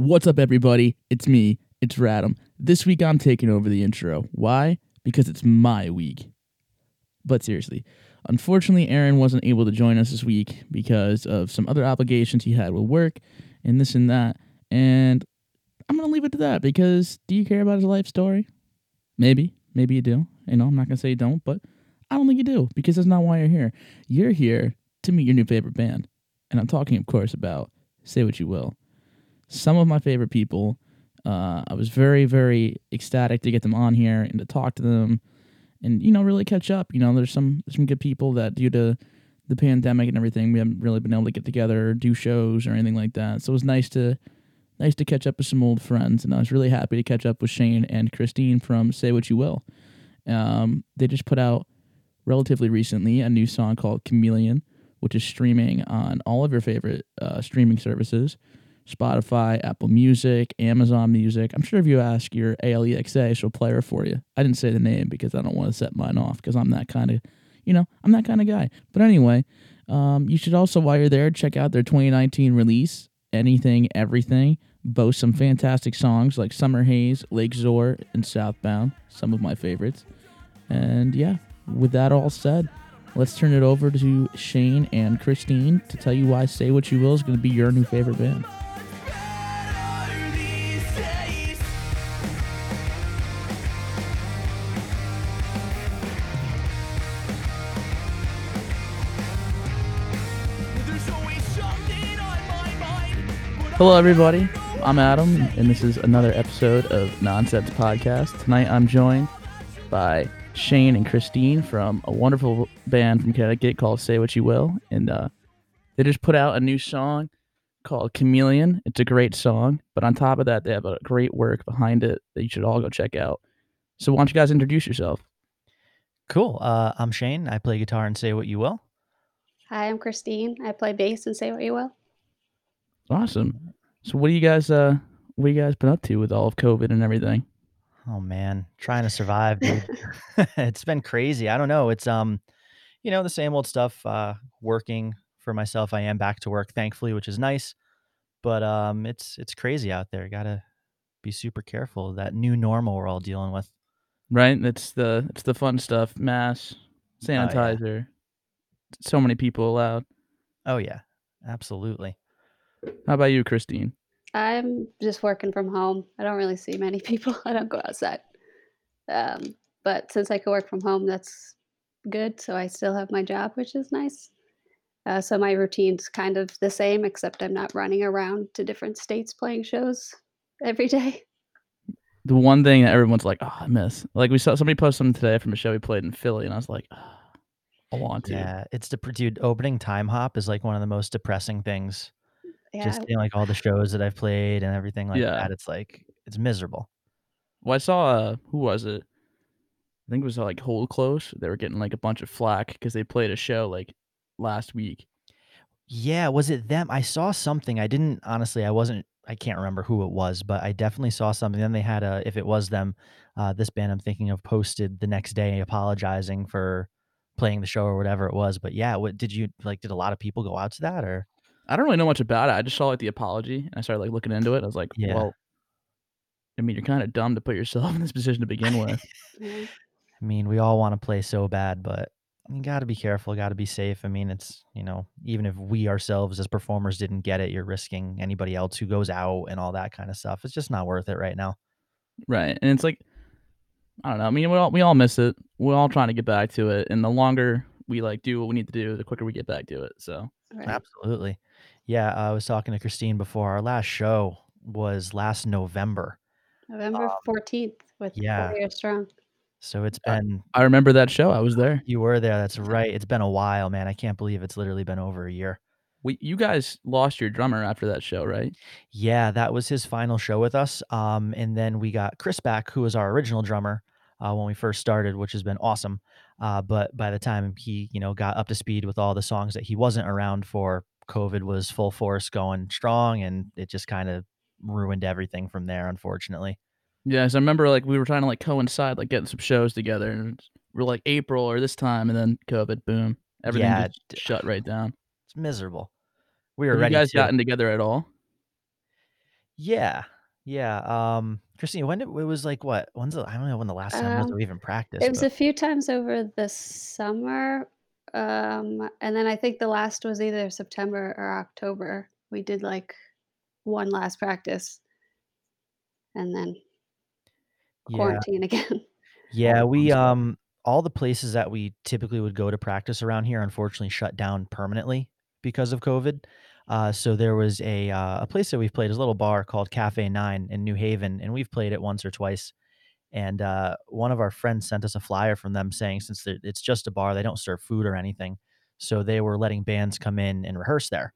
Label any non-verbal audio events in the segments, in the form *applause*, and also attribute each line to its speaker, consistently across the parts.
Speaker 1: What's up, everybody? It's me. It's Radam. This week I'm taking over the intro. Why? Because it's my week. But seriously, unfortunately, Aaron wasn't able to join us this week because of some other obligations he had with work and this and that. And I'm going to leave it to that because do you care about his life story? Maybe. Maybe you do. You know, I'm not going to say you don't, but I don't think you do because that's not why you're here. You're here to meet your new favorite band. And I'm talking, of course, about Say What You Will. Some of my favorite people. Uh, I was very, very ecstatic to get them on here and to talk to them and, you know, really catch up. You know, there's some some good people that due to the pandemic and everything, we haven't really been able to get together or do shows or anything like that. So it was nice to nice to catch up with some old friends, and I was really happy to catch up with Shane and Christine from Say What You Will. Um, they just put out relatively recently a new song called Chameleon, which is streaming on all of your favorite uh, streaming services Spotify, Apple Music, Amazon Music. I'm sure if you ask your ALEXA, she'll play her for you. I didn't say the name because I don't want to set mine off because I'm that kind of, you know, I'm that kind of guy. But anyway, um, you should also, while you're there, check out their 2019 release, Anything, Everything. Boast some fantastic songs like Summer Haze, Lake Zor, and Southbound, some of my favorites. And yeah, with that all said, let's turn it over to Shane and Christine to tell you why Say What You Will is going to be your new favorite band. Hello, everybody. I'm Adam, and this is another episode of Nonsense Podcast. Tonight, I'm joined by Shane and Christine from a wonderful band from Connecticut called Say What You Will, and uh, they just put out a new song called Chameleon. It's a great song, but on top of that, they have a great work behind it that you should all go check out. So, why don't you guys introduce yourself?
Speaker 2: Cool. Uh, I'm Shane. I play guitar and say what you will.
Speaker 3: Hi, I'm Christine. I play bass and say what you will.
Speaker 1: Awesome. So, what do you guys uh, what you guys been up to with all of COVID and everything?
Speaker 2: Oh man, trying to survive, dude. *laughs* *laughs* it's been crazy. I don't know. It's um, you know, the same old stuff. Uh, working for myself. I am back to work, thankfully, which is nice. But um, it's it's crazy out there. Got to be super careful. That new normal we're all dealing with.
Speaker 1: Right? It's the it's the fun stuff. Mask,
Speaker 2: Oh yeah.
Speaker 1: sanitizer. So many people allowed.
Speaker 2: Oh yeah. Absolutely.
Speaker 1: How about you, Christine?
Speaker 3: I'm just working from home. I don't really see many *laughs* people. I don't go outside. Um, but since I can work from home, that's good. So I still have my job, which is nice. Uh, so my routine's kind of the same, except I'm not running around to different states playing shows every day.
Speaker 1: The one thing that everyone's like, oh, I miss. Like we saw somebody post something today from a show we played in Philly, and I was like, "Ah, I want to.
Speaker 2: Yeah, it's the dude. Opening Timehop is like one of the most depressing things.
Speaker 3: Yeah,
Speaker 2: Just like all the shows that I've played and everything like
Speaker 1: Yeah.
Speaker 2: that. It's like it's miserable.
Speaker 1: Well, I saw uh, who was it? I think it was uh, like Hold Close. They were getting like a bunch of flack because they played a show like last week.
Speaker 2: Yeah, was it them? I saw something. I didn't honestly, I wasn't I can't remember who it was, but I definitely saw something. Then they had a if it was them, uh this band I'm thinking of posted the next day apologizing for playing the show or whatever it was. But yeah, what did you like did a lot of people go out to that or
Speaker 1: I don't really know much about it. I just saw like the apology and I started like looking into it. I was like,
Speaker 2: Yeah.
Speaker 1: well, I mean, you're kind of dumb to put yourself *laughs* in this position to begin *laughs* with.
Speaker 2: I mean, we all want to play so bad, but you got to be careful, got to be safe. I mean, it's, you know, even if we ourselves as performers didn't get it, you're risking anybody else who goes out and all that kind of stuff. It's just not worth it right now.
Speaker 1: right. And it's like, I don't know. I mean, we all we all miss it. We're all trying to get back to it, and the longer we like do what we need to do, the quicker we get back to it. So
Speaker 3: Right.
Speaker 2: Absolutely. Yeah, I was talking to Christine before. Our last show was last November.
Speaker 3: November
Speaker 2: Um,
Speaker 3: 14th with
Speaker 2: yeah.
Speaker 3: Four Years Strong.
Speaker 2: So it's
Speaker 1: I-
Speaker 2: been
Speaker 1: I remember that show. I was there.
Speaker 2: you were there. That's right. It's been a while, man. I can't believe it's literally been over a year.
Speaker 1: We you guys lost your drummer after that show, right?
Speaker 2: Yeah, that was his final show with us. Um, and then we got Chris back, who was our original drummer uh, when we first started, which has been awesome. Uh, but by the time he, you know, got up to speed with all the songs that he wasn't around for, COVID was full force going strong, and it just kind of ruined everything from there, unfortunately.
Speaker 1: Yes, I remember like we were trying to like coincide, like getting some shows together, and we're like April or this time, and then COVID, boom, everything
Speaker 2: Yeah,
Speaker 1: just
Speaker 2: d- *sighs*
Speaker 1: shut right down.
Speaker 2: It's miserable. We were
Speaker 1: Have you guys
Speaker 2: to.
Speaker 1: gotten together at all?
Speaker 2: Yeah. Yeah, um, Christine, when did it was like what? When's the I don't know when the last time was
Speaker 3: Um,
Speaker 2: we even practiced.
Speaker 3: it was
Speaker 2: but
Speaker 3: a few times over the summer, um, and then I think the last was either September or October. We did, like, one last practice and then
Speaker 2: Yeah.
Speaker 3: quarantine *laughs* again.
Speaker 2: Yeah, we, um all the places that we typically would go to practice around here unfortunately shut down permanently because of COVID. Uh, so there was a, uh, a place that we've played, is a little bar called Cafe 9 in New Haven, and we've played it once or twice. And, uh, one of our friends sent us a flyer from them saying since it's just a bar, they don't serve food or anything, so they were letting bands come in and rehearse there.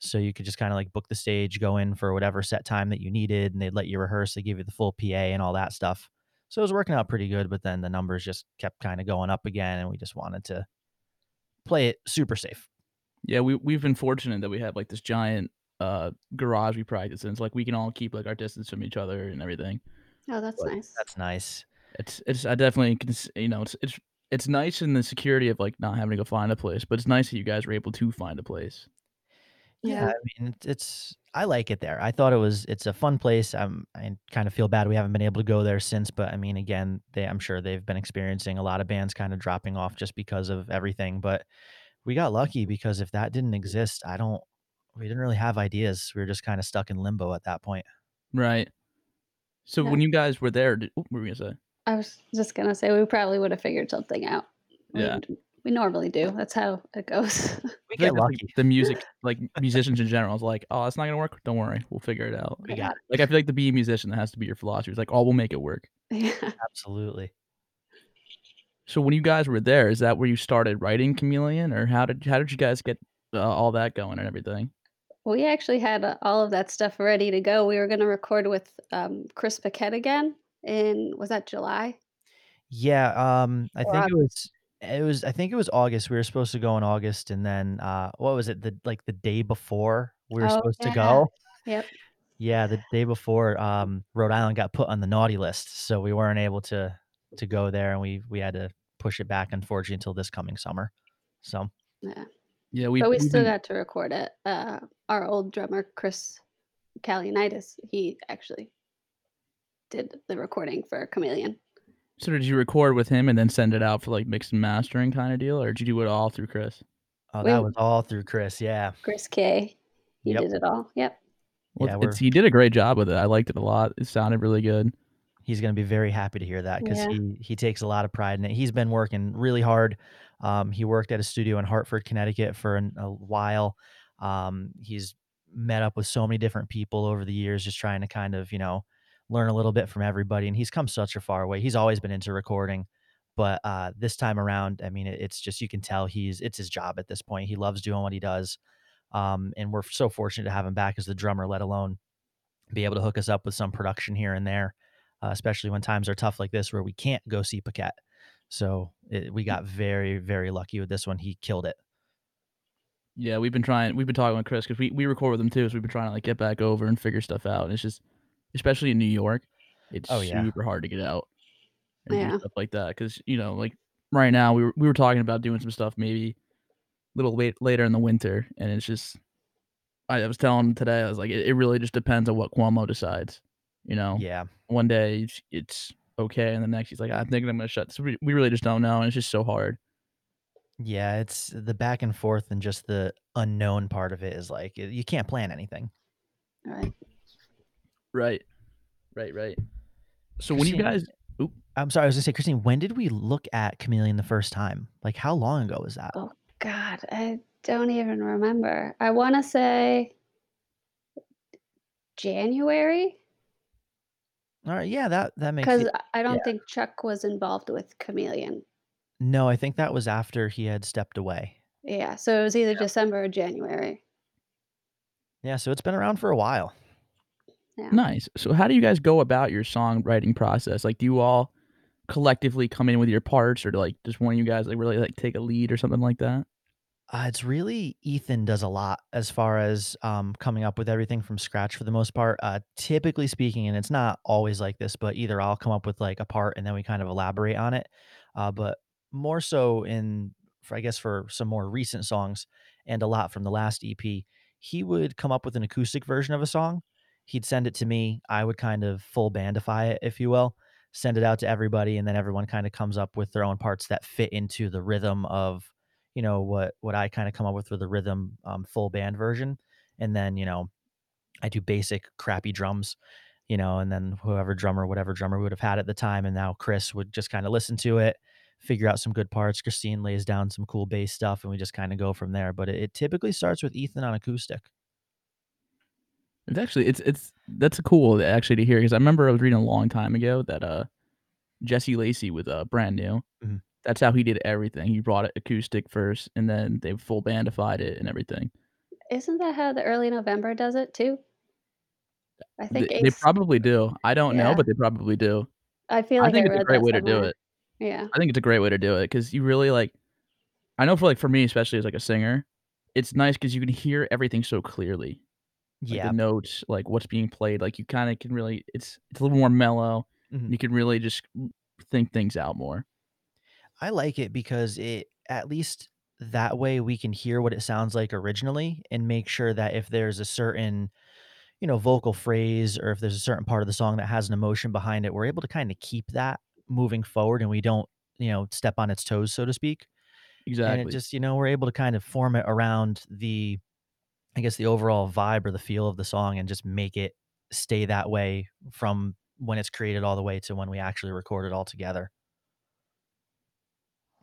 Speaker 2: So you could just kinda, like, book the stage, go in for whatever set time that you needed, and they'd let you rehearse, they give you the full PA and all that stuff. So it was working out pretty good, but then the numbers just kept kinda going up again, and we just wanted to play it super safe.
Speaker 1: Yeah, we we've been fortunate that we have, like, this giant, uh, garage we practice in, it's like we can all keep, like, our distance from each other and everything.
Speaker 3: Oh, that's
Speaker 1: But
Speaker 3: nice.
Speaker 2: That's nice.
Speaker 1: it's it's I definitely can s you know, it's it's it's nice in the security of, like, not having to go find a place, but it's nice that you guys were able to find a place.
Speaker 2: Yeah,
Speaker 3: Yeah.
Speaker 2: I mean, it's it's I like it there. I thought it was it's a fun place, um, I kind of feel bad we haven't been able to go there since, but, I mean, again, they I'm sure they've been experiencing a lot of bands kinda dropping off just because of everything, but we got lucky because if that didn't exist, I don't we didn't really have ideas. We were just kinda stuck in limbo at that point.
Speaker 1: Right. So
Speaker 3: Yeah.
Speaker 1: when you guys were there, did what were you gonna say?
Speaker 3: I was just gonna say we probably would have figured something out. We
Speaker 1: Yeah.
Speaker 3: d we normally do. That's how it goes. *laughs*
Speaker 2: We
Speaker 1: I feel like
Speaker 2: get lucky.
Speaker 1: the music *laughs* like, musicians in general is like, "Oh, it's not gonna work? Don't worry, we'll figure it out."
Speaker 2: We
Speaker 3: Yeah.
Speaker 2: got
Speaker 1: Like, I feel like to be a musician, that has to be your philosophy. It's like, "Oh, we'll make it work."
Speaker 3: Yeah. *laughs*
Speaker 2: Absolutely.
Speaker 1: So when you guys were there, is that where you started writing Chameleon, or how did how did you guys get, uh, all that going and everything?
Speaker 3: We actually had, uh, all of that stuff ready to go. We were gonna record with, um, Chris Paquette again in was that July?
Speaker 2: Yeah, um, I
Speaker 3: Or
Speaker 2: think it
Speaker 3: August.
Speaker 2: was it was I think it was August. We were supposed to go in August, and then, uh, what was it? The like, the day before we were
Speaker 3: Oh,
Speaker 2: supposed to
Speaker 3: yeah.
Speaker 2: go
Speaker 3: Yep.
Speaker 2: Yeah, the day before, um, Rhode Island got put on the naughty list, so we weren't able to to go there, and we we had to push it back, unfortunately, until this coming summer. So
Speaker 3: Yeah.
Speaker 1: Yeah, we've
Speaker 3: But we still got to record it. Uh, our old drummer, Chris Kalianitis, he actually did the recording for Chameleon.
Speaker 1: So did you record with him and then send it out for, like, mix and mastering kinda deal, or did you do it all through Chris?
Speaker 2: Oh, that
Speaker 3: We
Speaker 2: was all through Chris, yeah.
Speaker 3: Chris K. He
Speaker 2: Yep.
Speaker 3: did it all. Yep.
Speaker 1: Well,
Speaker 2: Yeah,
Speaker 1: it's he did a great job with it. I liked it a lot. It sounded really good.
Speaker 2: He's gonna be very happy to hear that 'cause
Speaker 3: Yeah.
Speaker 2: he he takes a lot of pride in it. He's been working really hard. Um, he worked at a studio in Hartford, Connecticut for an a while. Um, he's met up with so many different people over the years just trying to kind of, you know, learn a little bit from everybody, and he's come such a far way. He's always been into recording, but, uh, this time around, I mean, it it's just you can tell he's it's his job at this point. He loves doing what he does, um, and we're so fortunate to have him back as the drummer, let alone be able to hook us up with some production here and there, uh, especially when times are tough like this where we can't go see Paquette. So, eh, we got very, very lucky with this one. He killed it.
Speaker 1: Yeah, we've been trying we've been talking with Chris 'cause we we record with him too, so we've been trying to, like, get back over and figure stuff out, and it's just especially in New York, it's
Speaker 2: Oh, yeah.
Speaker 1: super hard to get out and do
Speaker 3: Yeah.
Speaker 1: stuff like that. Because you know, like, right now, we were we were talking about doing some stuff maybe a little late later in the winter, and it's just I I was telling him today, I was like, "It it really just depends on what Cuomo decides," you know?
Speaker 2: Yeah.
Speaker 1: One day, it's it's okay, and the next, he's like, "I'm thinking I'm gonna shut" so we we really just don't know, and it's just so hard.
Speaker 2: Yeah, it's the back and forth and just the unknown part of it is, like, you can't plan anything.
Speaker 3: Right.
Speaker 1: Right. Right, right. So when you guys Oop.
Speaker 2: I'm sorry, I was gonna say, Christine, when did we look at Chameleon the first time? Like, how long ago was that?
Speaker 3: Oh, god, I don't even remember. I wanna say January?
Speaker 2: Alright, yeah, that that makes
Speaker 3: 'Cause
Speaker 2: it
Speaker 3: I I
Speaker 2: yeah.
Speaker 3: don't think Chuck was involved with Chameleon.
Speaker 2: No, I think that was after he had stepped away.
Speaker 3: Yeah, so it was either
Speaker 2: Yep.
Speaker 3: December or January.
Speaker 2: Yeah, so it's been around for a while.
Speaker 3: Yeah.
Speaker 1: Nice. So how do you guys go about your songwriting process? Like, do you all collectively come in with your parts, or do, like, does one of you guys, like, really, like, take a lead or something like that?
Speaker 2: Uh, it's really Ethan does a lot as far as, um, coming up with everything from scratch for the most part. Uh, typically speaking, and it's not always like this, but either I'll come up with, like, a part and then we kind of elaborate on it, uh, but more so in for I guess, for some more recent songs and a lot from the last EP, he would come up with an acoustic version of a song, he'd send it to me. I would kind of full bandify it, if you will, send it out to everybody, and then everyone kind of comes up with their own parts that fit into the rhythm of, you know, what what I kind of come up with for the rhythm um, full band version, and then you know, I do basic crappy drums, you know, and then whoever drummer, whatever drummer would have had at the time, and now Chris would just kind of listen to it, figure out some good parts. Christine lays down some cool bass stuff, and we just kind of go from there. But it, it typically starts with Ethan on acoustic.
Speaker 1: It's actually it's it's that's cool actually to hear because I remember I was reading a long time ago that uh Jesse Lacey with uh brand new.
Speaker 2: Mhm.
Speaker 1: That's how he did everything. He brought it acoustic first, and then they full bandified it and everything.
Speaker 3: Isn't that how the early November does it too? I think
Speaker 1: they
Speaker 3: Ace
Speaker 1: probably do. I don't know, but they probably do.
Speaker 3: I feel like I
Speaker 1: think it's a great
Speaker 3: that
Speaker 1: way to do it.
Speaker 3: Yeah.
Speaker 1: I think it's a great way to do it because you really like. I know for like for me, especially as like a singer, it's nice because you can hear everything so clearly. Like the
Speaker 2: Yeah.
Speaker 1: notes, like what's being played, like you kind of can really. It's it's a little more mellow.
Speaker 2: Mhm.
Speaker 1: You can really just think things out more.
Speaker 2: I like it because it at least that way we can hear what it sounds like originally and make sure that if there's a certain, you know, vocal phrase or if there's a certain part of the song that has an emotion behind it, we're able to kind of keep that moving forward and we don't, you know, step on its toes, so to speak. Exactly. And it
Speaker 1: Exactly.
Speaker 2: just, you know, we're able to kind of form it around the, I guess, the overall vibe or the feel of the song and just make it stay that way from when it's created all the way to when we actually record it all together.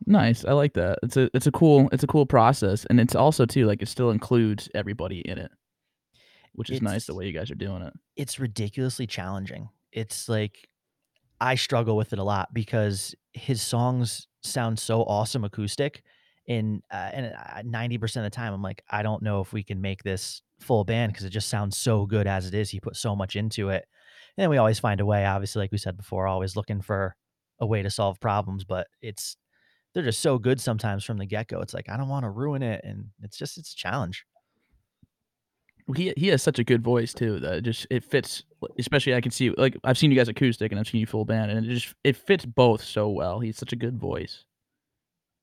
Speaker 1: Nice. I like that. It's a it's a cool it's a cool process, and it's also too like it still includes everybody in it, which is nice the
Speaker 2: It's
Speaker 1: way you guys are doing it.
Speaker 2: it's ridiculously challenging. It's like I struggle with it a lot because his songs sound so awesome acoustic, and uh, and uh, ninety percent of the time I'm like, I don't know if we can make this full band because it just sounds so good as it is. He put so much into it, and then we always find a way. Obviously, like we said before, always looking for a way to solve problems, but it's they're just so good sometimes from the get go. It's like I don't want to ruin it, and it's just it's a challenge.
Speaker 1: He he has such a good voice too that it just it fits. Especially I can see like I've seen you guys acoustic and I've seen you full band, and it just it fits both so well. He's such a good voice,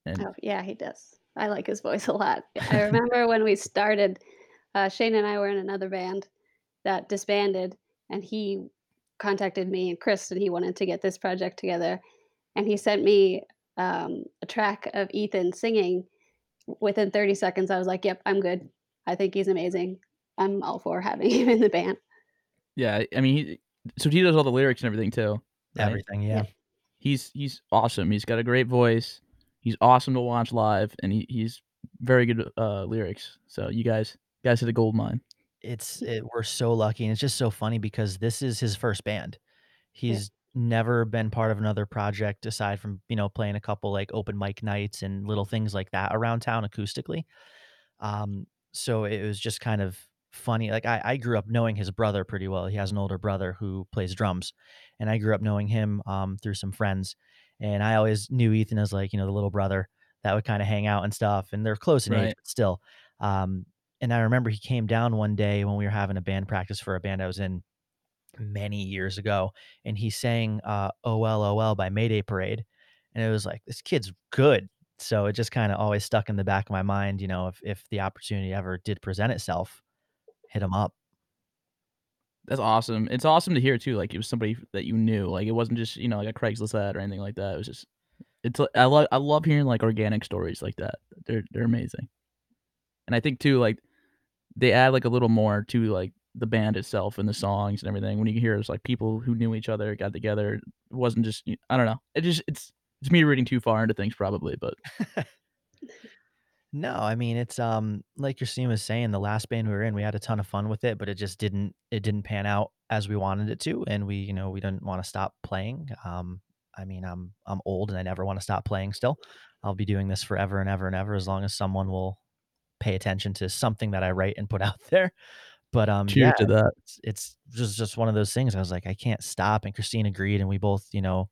Speaker 1: and
Speaker 3: Oh, yeah, he does. I like his voice a lot. I remember when we started, uh, Shane and I were in another band that disbanded, and he contacted me and Chris, and he wanted to get this project together. And he sent me um, a track of Ethan singing. Within 30 seconds, I was like, "Yep, I'm good. I think he's amazing. I'm all for having *laughs* him in the band."
Speaker 1: yeah, I mean, he, so he does all the lyrics and everything too, right?
Speaker 2: Everything, yeah.
Speaker 3: Yeah.
Speaker 1: He's he's awesome. He's got a great voice. He's awesome to watch live, and he, he's very good uh, lyrics. So you guys you guys hit a gold mine.
Speaker 2: It's it, we're so lucky, and it's just so funny because this is his first band.
Speaker 3: Yeah.
Speaker 2: Never been part of another project aside from you know playing a couple like open mic nights and little things like that around town acoustically. Um, so it was just kind of funny. Like I, I grew up knowing his brother pretty well. He has an older brother who plays drums, and I grew up knowing him um, through some friends. And I always knew Ethan as like you know the little brother that would kind of hang out and stuff. And they're close in age,
Speaker 1: Right.
Speaker 2: but still. Um, and I remember he came down one day when we were having a band practice for a band I was in many years ago, and he sang uh, "OL OL" by Mayday Parade, and it was like this kid's good. So it just kind of always stuck in the back of my mind, you know, if if the opportunity ever did present itself, hit him up.
Speaker 1: That's awesome. It's awesome to hear too. Like it was somebody that you knew. Like it wasn't just you know like a Craigslist ad or anything like that. It was just it's. I love I love hearing like organic stories like that. They're they're amazing. And I think too like they add like a little more to like the band itself and the songs and everything. When you hear it's like people who knew each other got together. It wasn't just I don't know. It just it's it's me reading too far into things probably, but
Speaker 2: No, I mean it's um like Christine was saying, the last band we were in, we had a ton of fun with it, but it just didn't it didn't pan out as we wanted it to, and we you know we didn't want to stop playing. Um, I mean I'm I'm old and I never want to stop playing. Still, I'll be doing this forever and ever and ever as long as someone will pay attention to something that I write and put *laughs* out there. But um,
Speaker 1: cheers
Speaker 2: yeah,
Speaker 1: to that.
Speaker 2: it's it's just just one of those things. I was like, I can't stop, and Christine agreed, and we both you know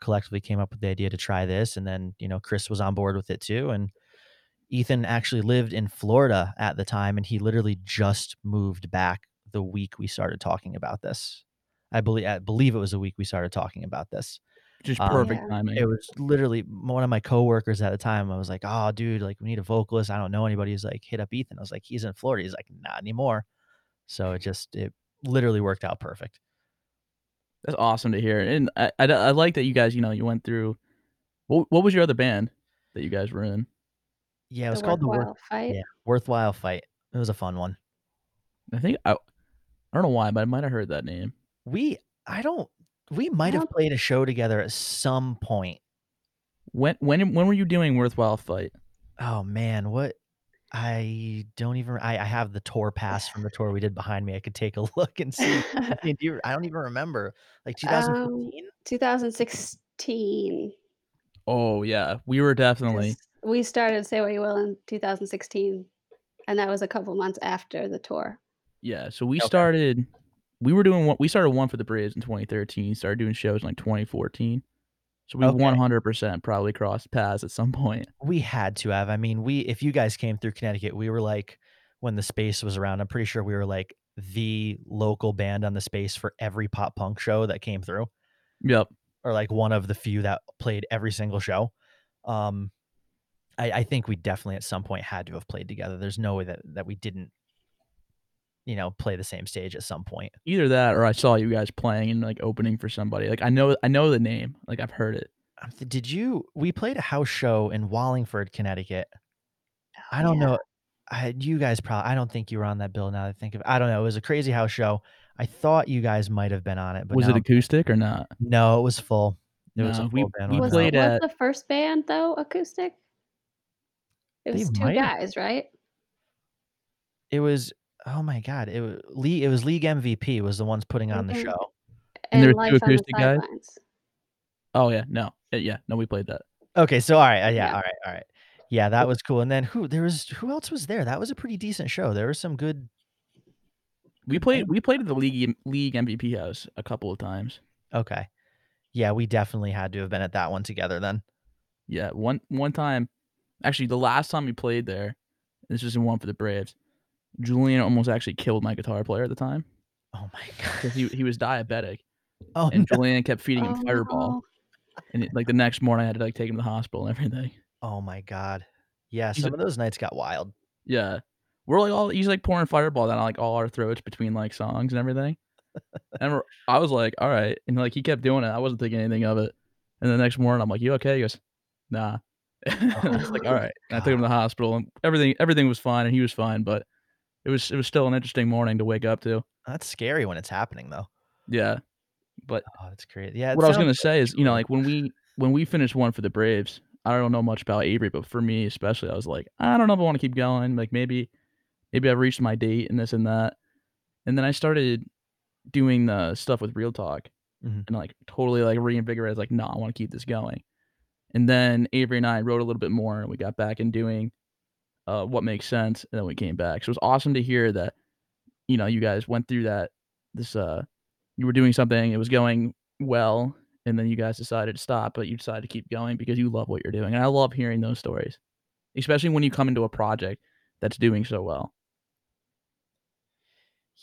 Speaker 2: collectively came up with the idea to try this, and then you know Chris was on board with it too, and Ethan actually lived in Florida at the time, and he literally just moved back the week we started talking about this. I believe I believe it was the week we started talking about this.
Speaker 1: Just
Speaker 2: Um,
Speaker 1: perfect
Speaker 3: Yeah.
Speaker 1: timing.
Speaker 2: it was literally one of my coworkers at the time. I was like, "Oh, dude, like we need a vocalist. I don't know anybody." He's like, "Hit up Ethan." I was like, "He's in Florida." He's like, "Not anymore." So it just it literally worked out perfect.
Speaker 1: That's awesome to hear, and I, I, I like that you guys, you know, you went through. What what was your other band that you guys were in?
Speaker 2: Yeah, it was
Speaker 3: The
Speaker 2: called the Worth,
Speaker 3: worthwhile fight.
Speaker 2: yeah, Worthwhile Fight. It was a fun one.
Speaker 1: I think I, I don't know why, but I might have heard that name.
Speaker 2: We I don't we might have
Speaker 3: don't-
Speaker 2: played a show together at some point.
Speaker 1: When when when were you doing Worthwhile Fight?
Speaker 2: Oh man, what I don't even I, I have the tour pass from the tour we did behind me. I could take a *laughs* look and see. I, *laughs* mean, do you, I don't even remember. Like um, 2015?
Speaker 3: 2016.
Speaker 1: Oh yeah, we were definitely
Speaker 3: 'cause We started Say What You Will in 2016, and that was a couple months after the tour.
Speaker 1: yeah. So we
Speaker 2: Okay.
Speaker 1: started. We were doing one. We started one for the Braves in 2013. Started doing shows in like 2014. So we
Speaker 2: Okay.
Speaker 1: 100% probably crossed paths at some point.
Speaker 2: We had to have. I mean, we if you guys came through Connecticut, we were like when the space was around, I'm pretty sure we were like the local band on the space for every pop punk show that came through.
Speaker 1: Yep.
Speaker 2: or like one of the few that played every single show. Um, I, I think we definitely at some point had to have played together. There's no way that that we didn't, you know, play the same stage at some point.
Speaker 1: Either that, or I saw you guys playing and like opening for somebody. Like I know, I know the name. Like I've heard it.
Speaker 2: Um, Did you? We played a house show in Wallingford, Connecticut. I don't
Speaker 3: yeah.
Speaker 2: know. I, you guys probably. I don't think you were on that bill. Now that I think of, I don't know. It was a crazy house show. I thought you guys might have been on it, but
Speaker 1: was
Speaker 2: now-
Speaker 1: it acoustic or not?
Speaker 2: no, it was full. It was a full
Speaker 1: we-
Speaker 2: band.
Speaker 1: we
Speaker 3: Was,
Speaker 1: played
Speaker 3: was
Speaker 1: at-
Speaker 3: the first band though acoustic? It was two
Speaker 2: might have-
Speaker 3: guys, right?
Speaker 2: It was. Oh my god! It was Lee. It was League MVP was the ones putting on the
Speaker 3: Mhm.
Speaker 2: show.
Speaker 1: And there
Speaker 3: And
Speaker 1: were two
Speaker 3: Life on the
Speaker 1: acoustic guys?
Speaker 3: Sidelines.
Speaker 1: Oh yeah, no, Uh, yeah, no, we played that.
Speaker 2: Okay, so all right, uh, yeah,
Speaker 3: Yeah.
Speaker 2: all right, all right. Yeah, that was cool. And then who there was who else was there? That was a pretty decent show. There was some good
Speaker 1: We played, we played at the league league MVP house a couple of times.
Speaker 2: Okay. Yeah, we definitely had to have been at that one together then.
Speaker 1: Yeah, one one time, actually, the last time we played there, this was in one for the Braves. Julian almost actually killed my guitar player at the time
Speaker 2: Oh my *laughs* god.
Speaker 1: he he was diabetic,
Speaker 2: Oh
Speaker 1: and
Speaker 2: no.
Speaker 1: Julian kept feeding him
Speaker 3: Oh,
Speaker 1: Fireball, and it, like the next morning I had to like take him to the hospital and everything.
Speaker 2: Oh my god. Yeah,
Speaker 1: He's a-
Speaker 2: some of those nights got wild.
Speaker 1: Yeah, we're like all he's like pouring Fireball down like all our throats between like songs and everything, *laughs* and I was like, all right, and like he kept doing it. I wasn't thinking anything of it, and the next morning I'm like, you okay? He goes, nah. *laughs* I was like, oh, all
Speaker 3: Oh.
Speaker 1: And I took him to the hospital, and everything everything was fine, and he was fine, but it was it was still an interesting morning to wake up to.
Speaker 2: That's scary when it's happening though.
Speaker 1: Yeah, but
Speaker 2: Oh, that's great. Yeah.
Speaker 1: what I was gonna say is, you know, like when *sniffs* we when we finished one for the Braves, I don't know much about Avery, but for me especially, I was like, I don't know if I want to keep going. Like maybe maybe I've reached my date and this and that, and then I started doing the stuff with Real Talk,
Speaker 2: Mhm.
Speaker 1: and like totally like reinvigorated. Like, no, I want to keep this going. And then Avery and I wrote a little bit more, and we got back in doing uh, what makes sense, and then we came back. So it was awesome to hear that, you know, you guys went through that. This uh, you were doing something, it was going well, and then you guys decided to stop, but you decided to keep going because you love what you're doing. And I love hearing those stories, especially when you come into a project that's doing so well.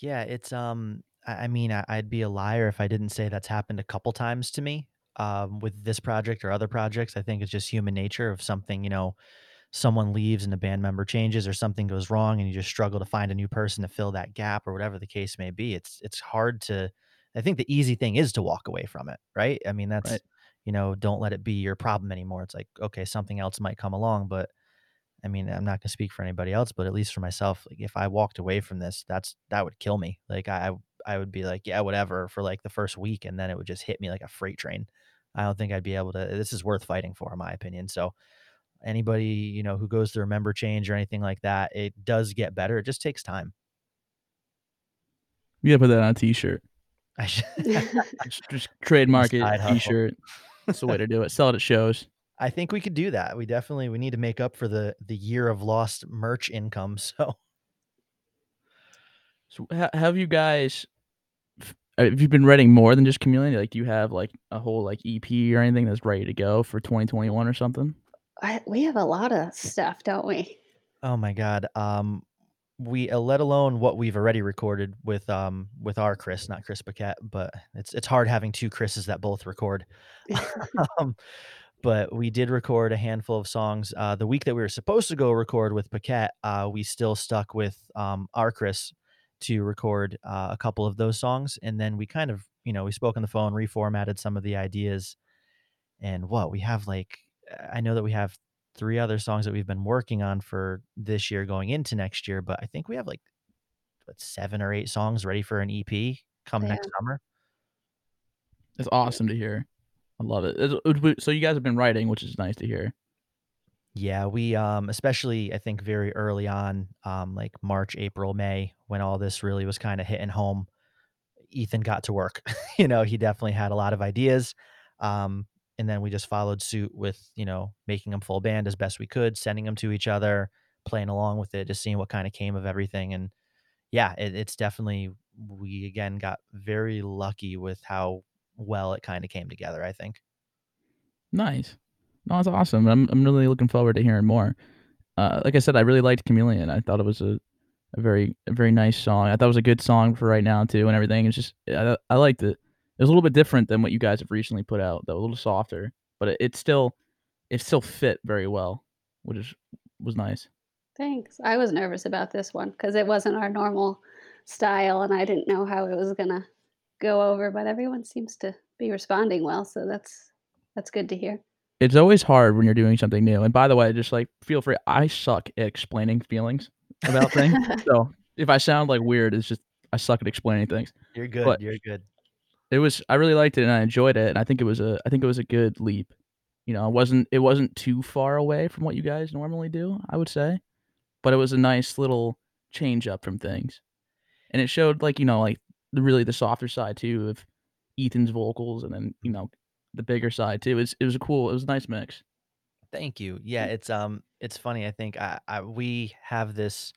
Speaker 2: Yeah, it's um I, mean I'd be a liar if I didn't say that's happened a couple times to me. Um with this project or other projects. I think it's just human nature of something, you know, someone leaves and a band member changes or something goes wrong and you just struggle to find a new person to fill that gap or whatever the case may be. It's it's hard to I think the easy thing is to walk away from it, right? I mean that's
Speaker 1: Right.
Speaker 2: you know, don't let it be your problem anymore. It's like, okay, something else might come along, but I mean, I'm not gonna speak for anybody else, but at least for myself, like if I walked away from this, that's that would kill me. Like I I would be like, yeah, whatever for like the first week, and then it would just hit me like a freight train. I don't think I'd be able to. This is worth fighting for, in my opinion. So anybody you know who goes through a member change or anything like that, it does get better. It just takes time.
Speaker 1: You gotta put that on a t-shirt.
Speaker 2: I should, *laughs*
Speaker 1: Just, *laughs* just trademark it, t-shirt. That's the way to do it. Sell it at shows. *laughs*
Speaker 2: I think we could do that. We definitely we need to make up for the the year of lost merch income. So
Speaker 1: So have you guys uh, have you been writing more than just Chameleon? Like, do you have like a whole like EP or anything that's ready to go for 2021 or something?
Speaker 3: I, we have a lot of stuff, don't we?
Speaker 2: Oh my god. Um we uh, let alone what we've already recorded with um with our Chris, not Chris Paquette, but it's it's hard having two Chris's that both record. *laughs* um, but we did record a handful of songs. Uh, the week that we were supposed to go record with Paquette, uh, we still stuck with um our Chris to record uh, a couple of those songs, and then we kind of, you know, we spoke on the phone, reformatted some of the ideas, and what we have like, I know that we have three other songs that we've been working on for this year going into next year, but I think we have like what seven or eight songs ready for an EP come
Speaker 3: Yeah.
Speaker 2: next summer.
Speaker 1: It's awesome to hear. I love it. It's- So you guys have been writing, which is nice to hear.
Speaker 2: Yeah, we um especially I think very early on, um like March, April, May, when all this really was kind of hitting home, Ethan got to work. *laughs* you know, he definitely had a lot of ideas. Um and then we just followed suit with, you know, making them full band as best we could, sending them to each other, playing along with it, just seeing what kind of came of everything. And yeah, it, it's definitely we again got very lucky with how well it kind of came together, I think.
Speaker 1: Nice. No, that's awesome. I'm I'm really looking forward to hearing more. Uh, like I said, I really liked Chameleon. I thought it was a, a very a very nice song. I thought it was a good song for right now too, and everything. It's just I, I liked it. It was a little bit different than what you guys have recently put out, though, a little softer, but it, it still it still fit very well, which is was nice.
Speaker 3: Thanks. I was nervous about this one because it wasn't our normal style, and I didn't know how it was gonna go over. But everyone seems to be responding well, so that's that's good to hear.
Speaker 1: It's always hard when you're doing something new. And by the way, just like feel free. I suck at explaining feelings about things. *laughs* so if I sound like weird, it's just I suck at explaining things.
Speaker 2: You're good.
Speaker 1: But-
Speaker 2: you're good.
Speaker 1: It was I really liked it and I enjoyed it and I think it was a I think it was a good leap. You know, it wasn't it wasn't too far away from what you guys normally do, I would say. But it was a nice little change up from things. And it showed like, you know, like the really the softer side too of Ethan's vocals and then, you know, the bigger side too. It was it was a cool it was a nice mix.
Speaker 2: Thank you. Yeah, it's um it's funny. I think I, I we have this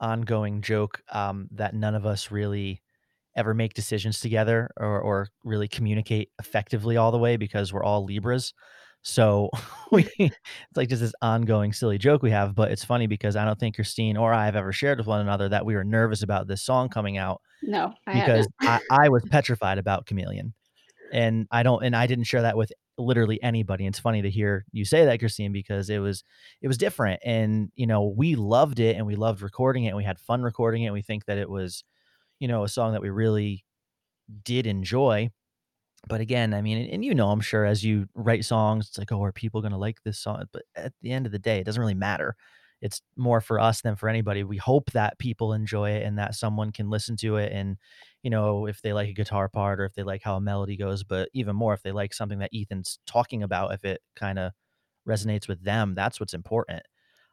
Speaker 2: ongoing joke um that none of us really ever make decisions together or or really communicate effectively all the way because we're all Libras. So *laughs* we it's like just this ongoing silly joke we have, but it's funny because I don't think Christine or I have ever shared with one another that we were nervous about this song coming out
Speaker 3: No, I
Speaker 2: because. I, I was petrified about Chameleon. And I don't and I didn't share that with literally anybody. It's funny to hear you say that, Christine, because it was it was different. And you know, we loved it and we loved recording it and we had fun recording it. And we think that it was, you know, a song that we really did enjoy. But again, I mean, and, and you know, I'm sure as you write songs, it's like, oh, are people gonna like this song? But at the end of the day, it doesn't really matter. It's more for us than for anybody. We hope that people enjoy it and that someone can listen to it and you know, if they like a guitar part or if they like how a melody goes, but even more if they like something that Ethan's talking about, if it kind of resonates with them, that's what's important.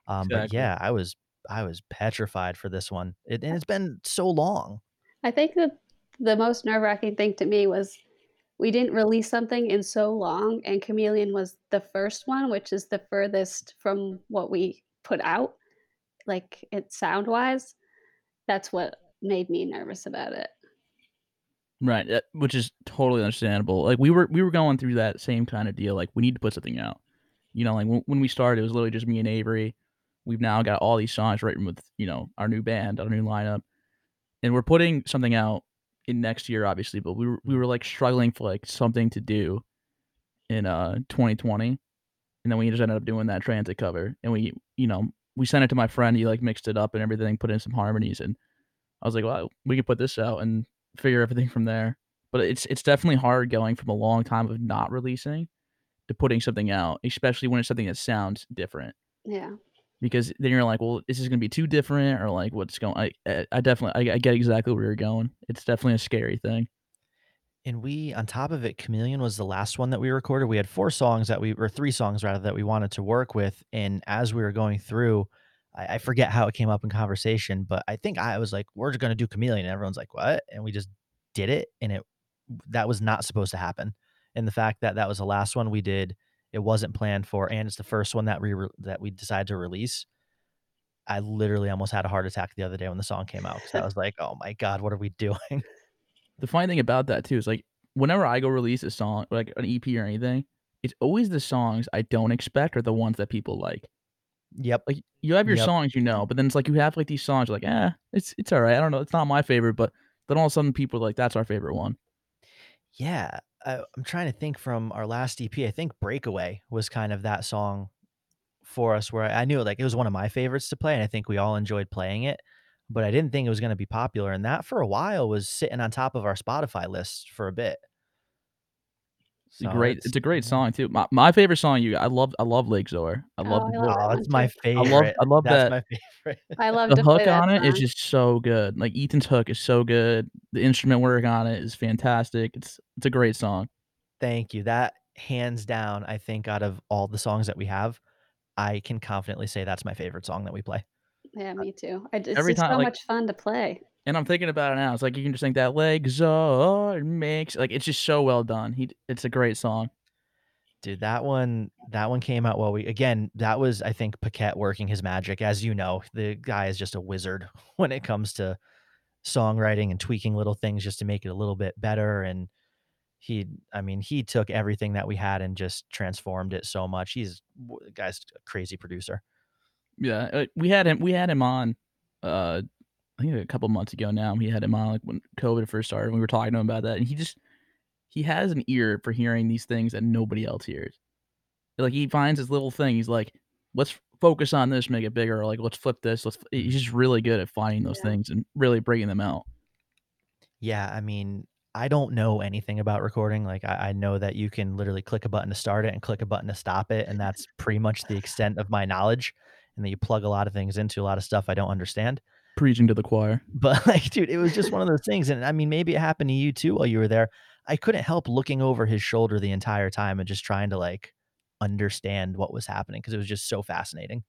Speaker 2: Um, but yeah, I was I was petrified for this one, it, and it's been so long.
Speaker 3: I think that the most nerve wracking thing to me was we didn't release something in so long, and Chameleon was the first one, which is the furthest from what we put out, like it sound wise. That's what made me nervous about it.
Speaker 1: Right, which is totally understandable. Like we were we were going through that same kind of deal. Like we need to put something out. You know, like when, when we started, it was literally just me and Avery. We've now got all these songs written with you know our new band, our new lineup, and we're putting something out in next year, obviously. But we were we were like struggling for like something to do in uh 2020, and then we just ended up doing that transit cover, and we you know we sent it to my friend. He like mixed it up and everything, put in some harmonies, and I was like, well, we could put this out and figure everything from there. But it's it's definitely hard going from a long time of not releasing to putting something out, especially when it's something that sounds different.
Speaker 3: Yeah.
Speaker 1: Because then you're like, well, this is this gonna be too different, or like what's going? I I I definitely I, I get exactly where you're going. It's definitely a scary thing.
Speaker 2: And we, on top of it, Chameleon was the last one that we recorded. We had four songs that we, or three songs rather, that we wanted to work with. And as we were going through, I, I forget how it came up in conversation, but I think I was like, we're just going to do Chameleon. And everyone's like, what? And we just did it. And it, that was not supposed to happen. And the fact that that was the last one we did, it wasn't planned for, and it's the first one that we, re- that we decided to release. I literally almost had a heart attack the other day when the song came out because I was *laughs* like, oh my God, what are we doing?
Speaker 1: The funny thing about that too is like whenever I go release a song, like an EP or anything, it's always the songs I don't expect are the ones that people like.
Speaker 2: yep.
Speaker 1: Like you have your
Speaker 2: Yep.
Speaker 1: songs, you know, but then it's like you have like these songs like, eh, it's it's all right. I don't know, it's not my favorite, but then all of a sudden people are like, that's our favorite one.
Speaker 2: Yeah, I, I'm trying to think from our last EP. I think "Breakaway" was kind of that song for us, where I knew like it was one of my favorites to play, and I think we all enjoyed playing it. but I didn't think it was gonna be popular, and that for a while was sitting on top of our Spotify list for a bit.
Speaker 1: It's a
Speaker 2: So
Speaker 1: great
Speaker 2: it's
Speaker 1: it's a great song too. My my favorite song you I love I love Lake Zor. I
Speaker 3: Oh,
Speaker 1: love
Speaker 3: I
Speaker 1: the
Speaker 3: love
Speaker 1: hook.
Speaker 3: that
Speaker 2: Oh,
Speaker 3: one
Speaker 2: it's my
Speaker 3: too.
Speaker 1: I love
Speaker 2: favorite.
Speaker 1: I love
Speaker 2: That's
Speaker 1: that
Speaker 2: my *laughs* favorite.
Speaker 3: I love
Speaker 1: the hook
Speaker 3: that
Speaker 1: on it is just so good. Like Ethan's hook is so good. The instrument work on it is fantastic. It's it's a great song.
Speaker 2: Thank you. That hands down, I think out of all the songs that we have, I can confidently say that's my favorite song that we play.
Speaker 3: Yeah, uh, me too. I it's
Speaker 1: Every
Speaker 3: just
Speaker 1: time
Speaker 3: so
Speaker 1: like
Speaker 3: much fun to play.
Speaker 1: And I'm thinking about it now. It's like you can just think that Lake Zor makes like it's just so well done. He it's a great song.
Speaker 2: Dude, that one that one came out while we again, that was I think Paquette working his magic. As you know, the guy is just a wizard *laughs* when it comes to songwriting and tweaking little things just to make it a little bit better and he I mean, he took everything that we had and just transformed it so much. He's the guy's a crazy producer.
Speaker 1: Yeah, we had him we had him on uh I think a couple months ago now. We had him on like when COVID first started. We were talking to him about that and he just he has an ear for hearing these things that nobody else hears. Like he finds his little thing. He's like, let's focus on this, make it bigger. Or like, let's flip this. Let's. He's just really good at finding those
Speaker 3: Yeah.
Speaker 1: things and really bringing them out.
Speaker 2: Yeah, I mean, I don't know anything about recording. Like, I, I know that you can literally click a button to start it and click a button to stop it, and *laughs* that's pretty much the extent of my knowledge. And that you plug a lot of things into a lot of stuff I don't understand.
Speaker 1: Preaching to the choir. *laughs*
Speaker 2: But like, dude, it was just one of those things. And I mean, maybe it happened to you too while you were there. I couldn't help looking over his shoulder the entire time and just trying to like understand what was happening because it was just so fascinating.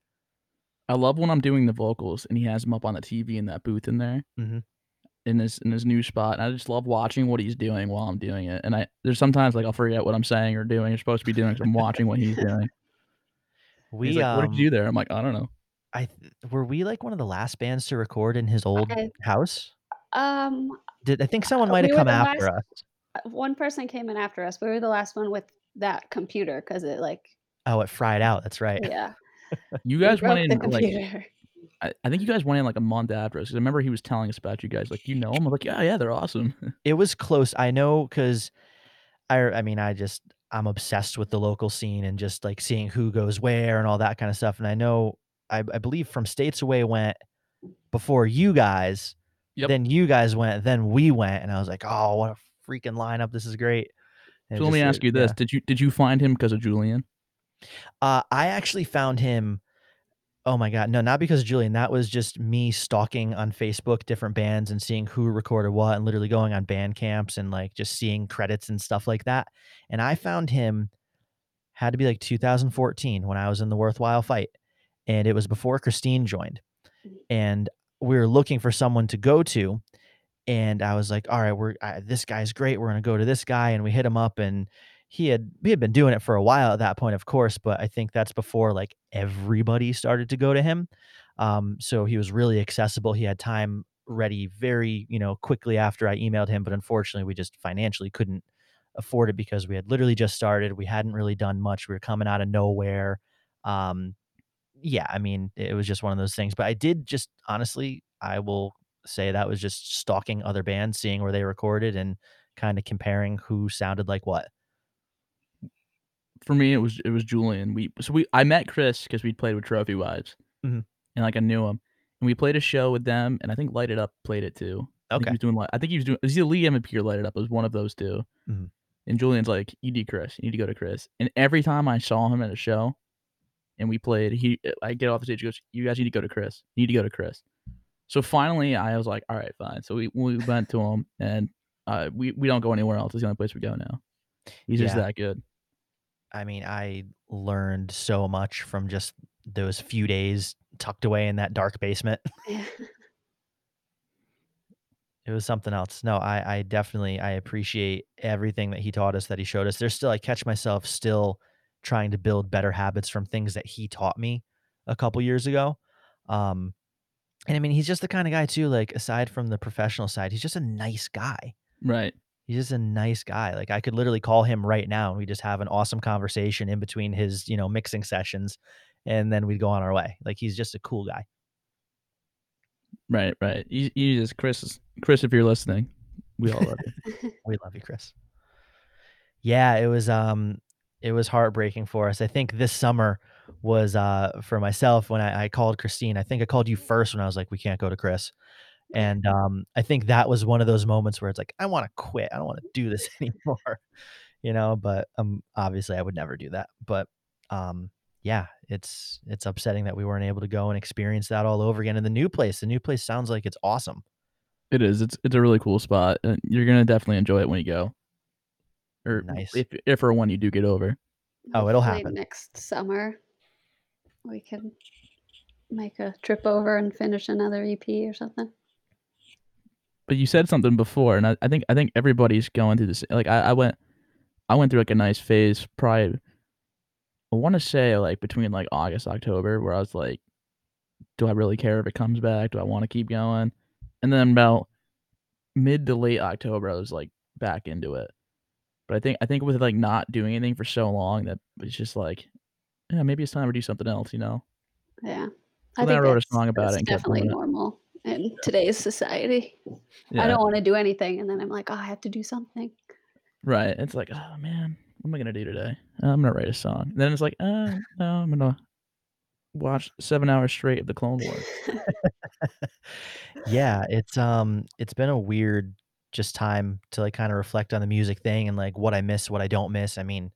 Speaker 1: I love when I'm doing the vocals and he has them up on the TV in that booth in there
Speaker 2: Mhm.
Speaker 1: in this in his new spot. And I just love watching what he's doing while I'm doing it. And I there's sometimes like I'll forget what I'm saying or doing or supposed to be doing because I'm watching what he's doing. *laughs*
Speaker 2: We
Speaker 1: he's like, "What did
Speaker 2: um,
Speaker 1: you do there?" I'm like, "I don't know."
Speaker 2: I th- were we like one of the last bands to record in his old
Speaker 3: I
Speaker 2: house?
Speaker 3: um,
Speaker 2: Did I think someone
Speaker 3: uh,
Speaker 2: might have
Speaker 3: were
Speaker 2: come after
Speaker 3: last
Speaker 2: us?
Speaker 3: uh, one person came in after us. We were the last one with that computer because it like
Speaker 2: Oh, it fried out. That's right.
Speaker 3: yeah, *laughs*
Speaker 1: You
Speaker 3: we
Speaker 1: guys went
Speaker 3: the
Speaker 1: in like
Speaker 3: computer.
Speaker 1: I, I think you guys went in like a month after us. 'cause I remember he was telling us about you guys. Like, you know him? I was like, yeah, yeah, they're awesome. *laughs*
Speaker 2: It was close. I know because I I mean, I just I'm obsessed with the local scene and just like seeing who goes where and all that kind of stuff. And I know I, I believe from States Away went before you guys,
Speaker 1: Yep.
Speaker 2: then you guys went, then we went, and I was like, oh, what a freaking lineup! This is great. And
Speaker 1: so let me ask
Speaker 2: it-
Speaker 1: you this:
Speaker 2: yeah.
Speaker 1: Did you did you find him because of Julian?
Speaker 2: Uh, I actually found him. Oh my god, no, not because of Julian. That was just me stalking on Facebook different bands and seeing who recorded what, and literally going on Bandcamps and like just seeing credits and stuff like that. And I found him had to be like 2014 when I was in the Worthwhile Fight, and it was before Christine joined, and we were looking for someone to go to, and I was like, all right, we're I, this guy's great. We're gonna go to this guy, and we hit him up, and he had he had been doing it for a while at that point, of course, but I think that's before like everybody started to go to him. Um, so he was really accessible. He had time ready very, you know, quickly after I emailed him, but unfortunately, we just financially couldn't afford it because we had literally just started. We hadn't really done much. We were coming out of nowhere. Um, yeah, I mean, it was just one of those things. But I did just honestly, I will say that was just stalking other bands, seeing where they recorded and kind of comparing who sounded like what.
Speaker 1: For me, it was it was Julian. We so we I met Chris because we played with Trophy Wives,
Speaker 2: Mhm.
Speaker 1: and like I knew him, and we played a show with them, and I think Light It Up played it too.
Speaker 2: Okay.
Speaker 1: he was doing like I think he was doing. It was either League MVP or Light It Up. It was one of those 2
Speaker 2: Mhm.
Speaker 1: And Julian's like, "You need Chris. You need to go to Chris." And every time I saw him at a show, and we played, he I get off the stage, he goes, "You guys need to go to Chris. You need to go to Chris." So finally, I was like, "All right, fine." So we we went to him, and uh, we we don't go anywhere else. It's the only place we go now. He's just that good.
Speaker 2: I mean, I learned so much from just those few days tucked away in that dark basement. *laughs* It was something else. No, I I definitely I appreciate everything that he taught us, that he showed us. There's still I catch myself still trying to build better habits from things that he taught me a couple years ago. Um and I mean, he's just the kind of guy too like aside from the professional side, he's just a nice guy.
Speaker 1: Right.
Speaker 2: He's just a nice guy. Like I could literally call him right now and we just have an awesome conversation in between his, you know, mixing sessions and then we'd go on our way. Like he's just a cool guy.
Speaker 1: Right, right. You, you just Chris, Chris, if you're listening, we all love you. *laughs*
Speaker 2: We love you, Chris. Yeah, it was um it was heartbreaking for us. I think this summer was uh for myself when I, I called Christine. I think I called you first when I was like, we can't go to Chris. And um, I think that was one of those moments where it's like, I want to quit. I don't want to do this *laughs* anymore, you know. But um, obviously, I would never do that. But um, yeah, it's it's upsetting that we weren't able to go and experience that all over again in the new place. The new place sounds like it's awesome.
Speaker 1: It is. It's it's a really cool spot. And you're gonna definitely enjoy it when you go. Or
Speaker 2: Nice.
Speaker 1: if if or when you do get over.
Speaker 2: Oh, it'll
Speaker 3: Hopefully
Speaker 2: happen.
Speaker 3: next summer we can make a trip over and finish another EP or something.
Speaker 1: But you said something before, and I, I think I think everybody's going through this. Like I, I went, I went through like a nice phase. Probably, I want to say like between like August October, where I was like, do I really care if it comes back? Do I want to keep going? And then about mid to late October, I was like back into it. But I think I think with like not doing anything for so long that it's just like, yeah, maybe it's time to do something else. You know.
Speaker 3: Yeah.
Speaker 1: So
Speaker 3: I
Speaker 1: then I wrote a song about it
Speaker 3: definitely
Speaker 1: doing
Speaker 3: normal in today's society. I don't want to do anything and then I'm like, oh, I have to do something.
Speaker 1: Right. It's like, oh man, what am I gonna do today? Uh, I'm gonna write a song. then it's like, uh, no, I'm gonna watch seven hours straight of the Clone Wars. *laughs* *laughs* *laughs*
Speaker 2: Yeah, it's um it's been a weird just time to like kind of reflect on the music thing and like what I miss, what I don't miss. I mean,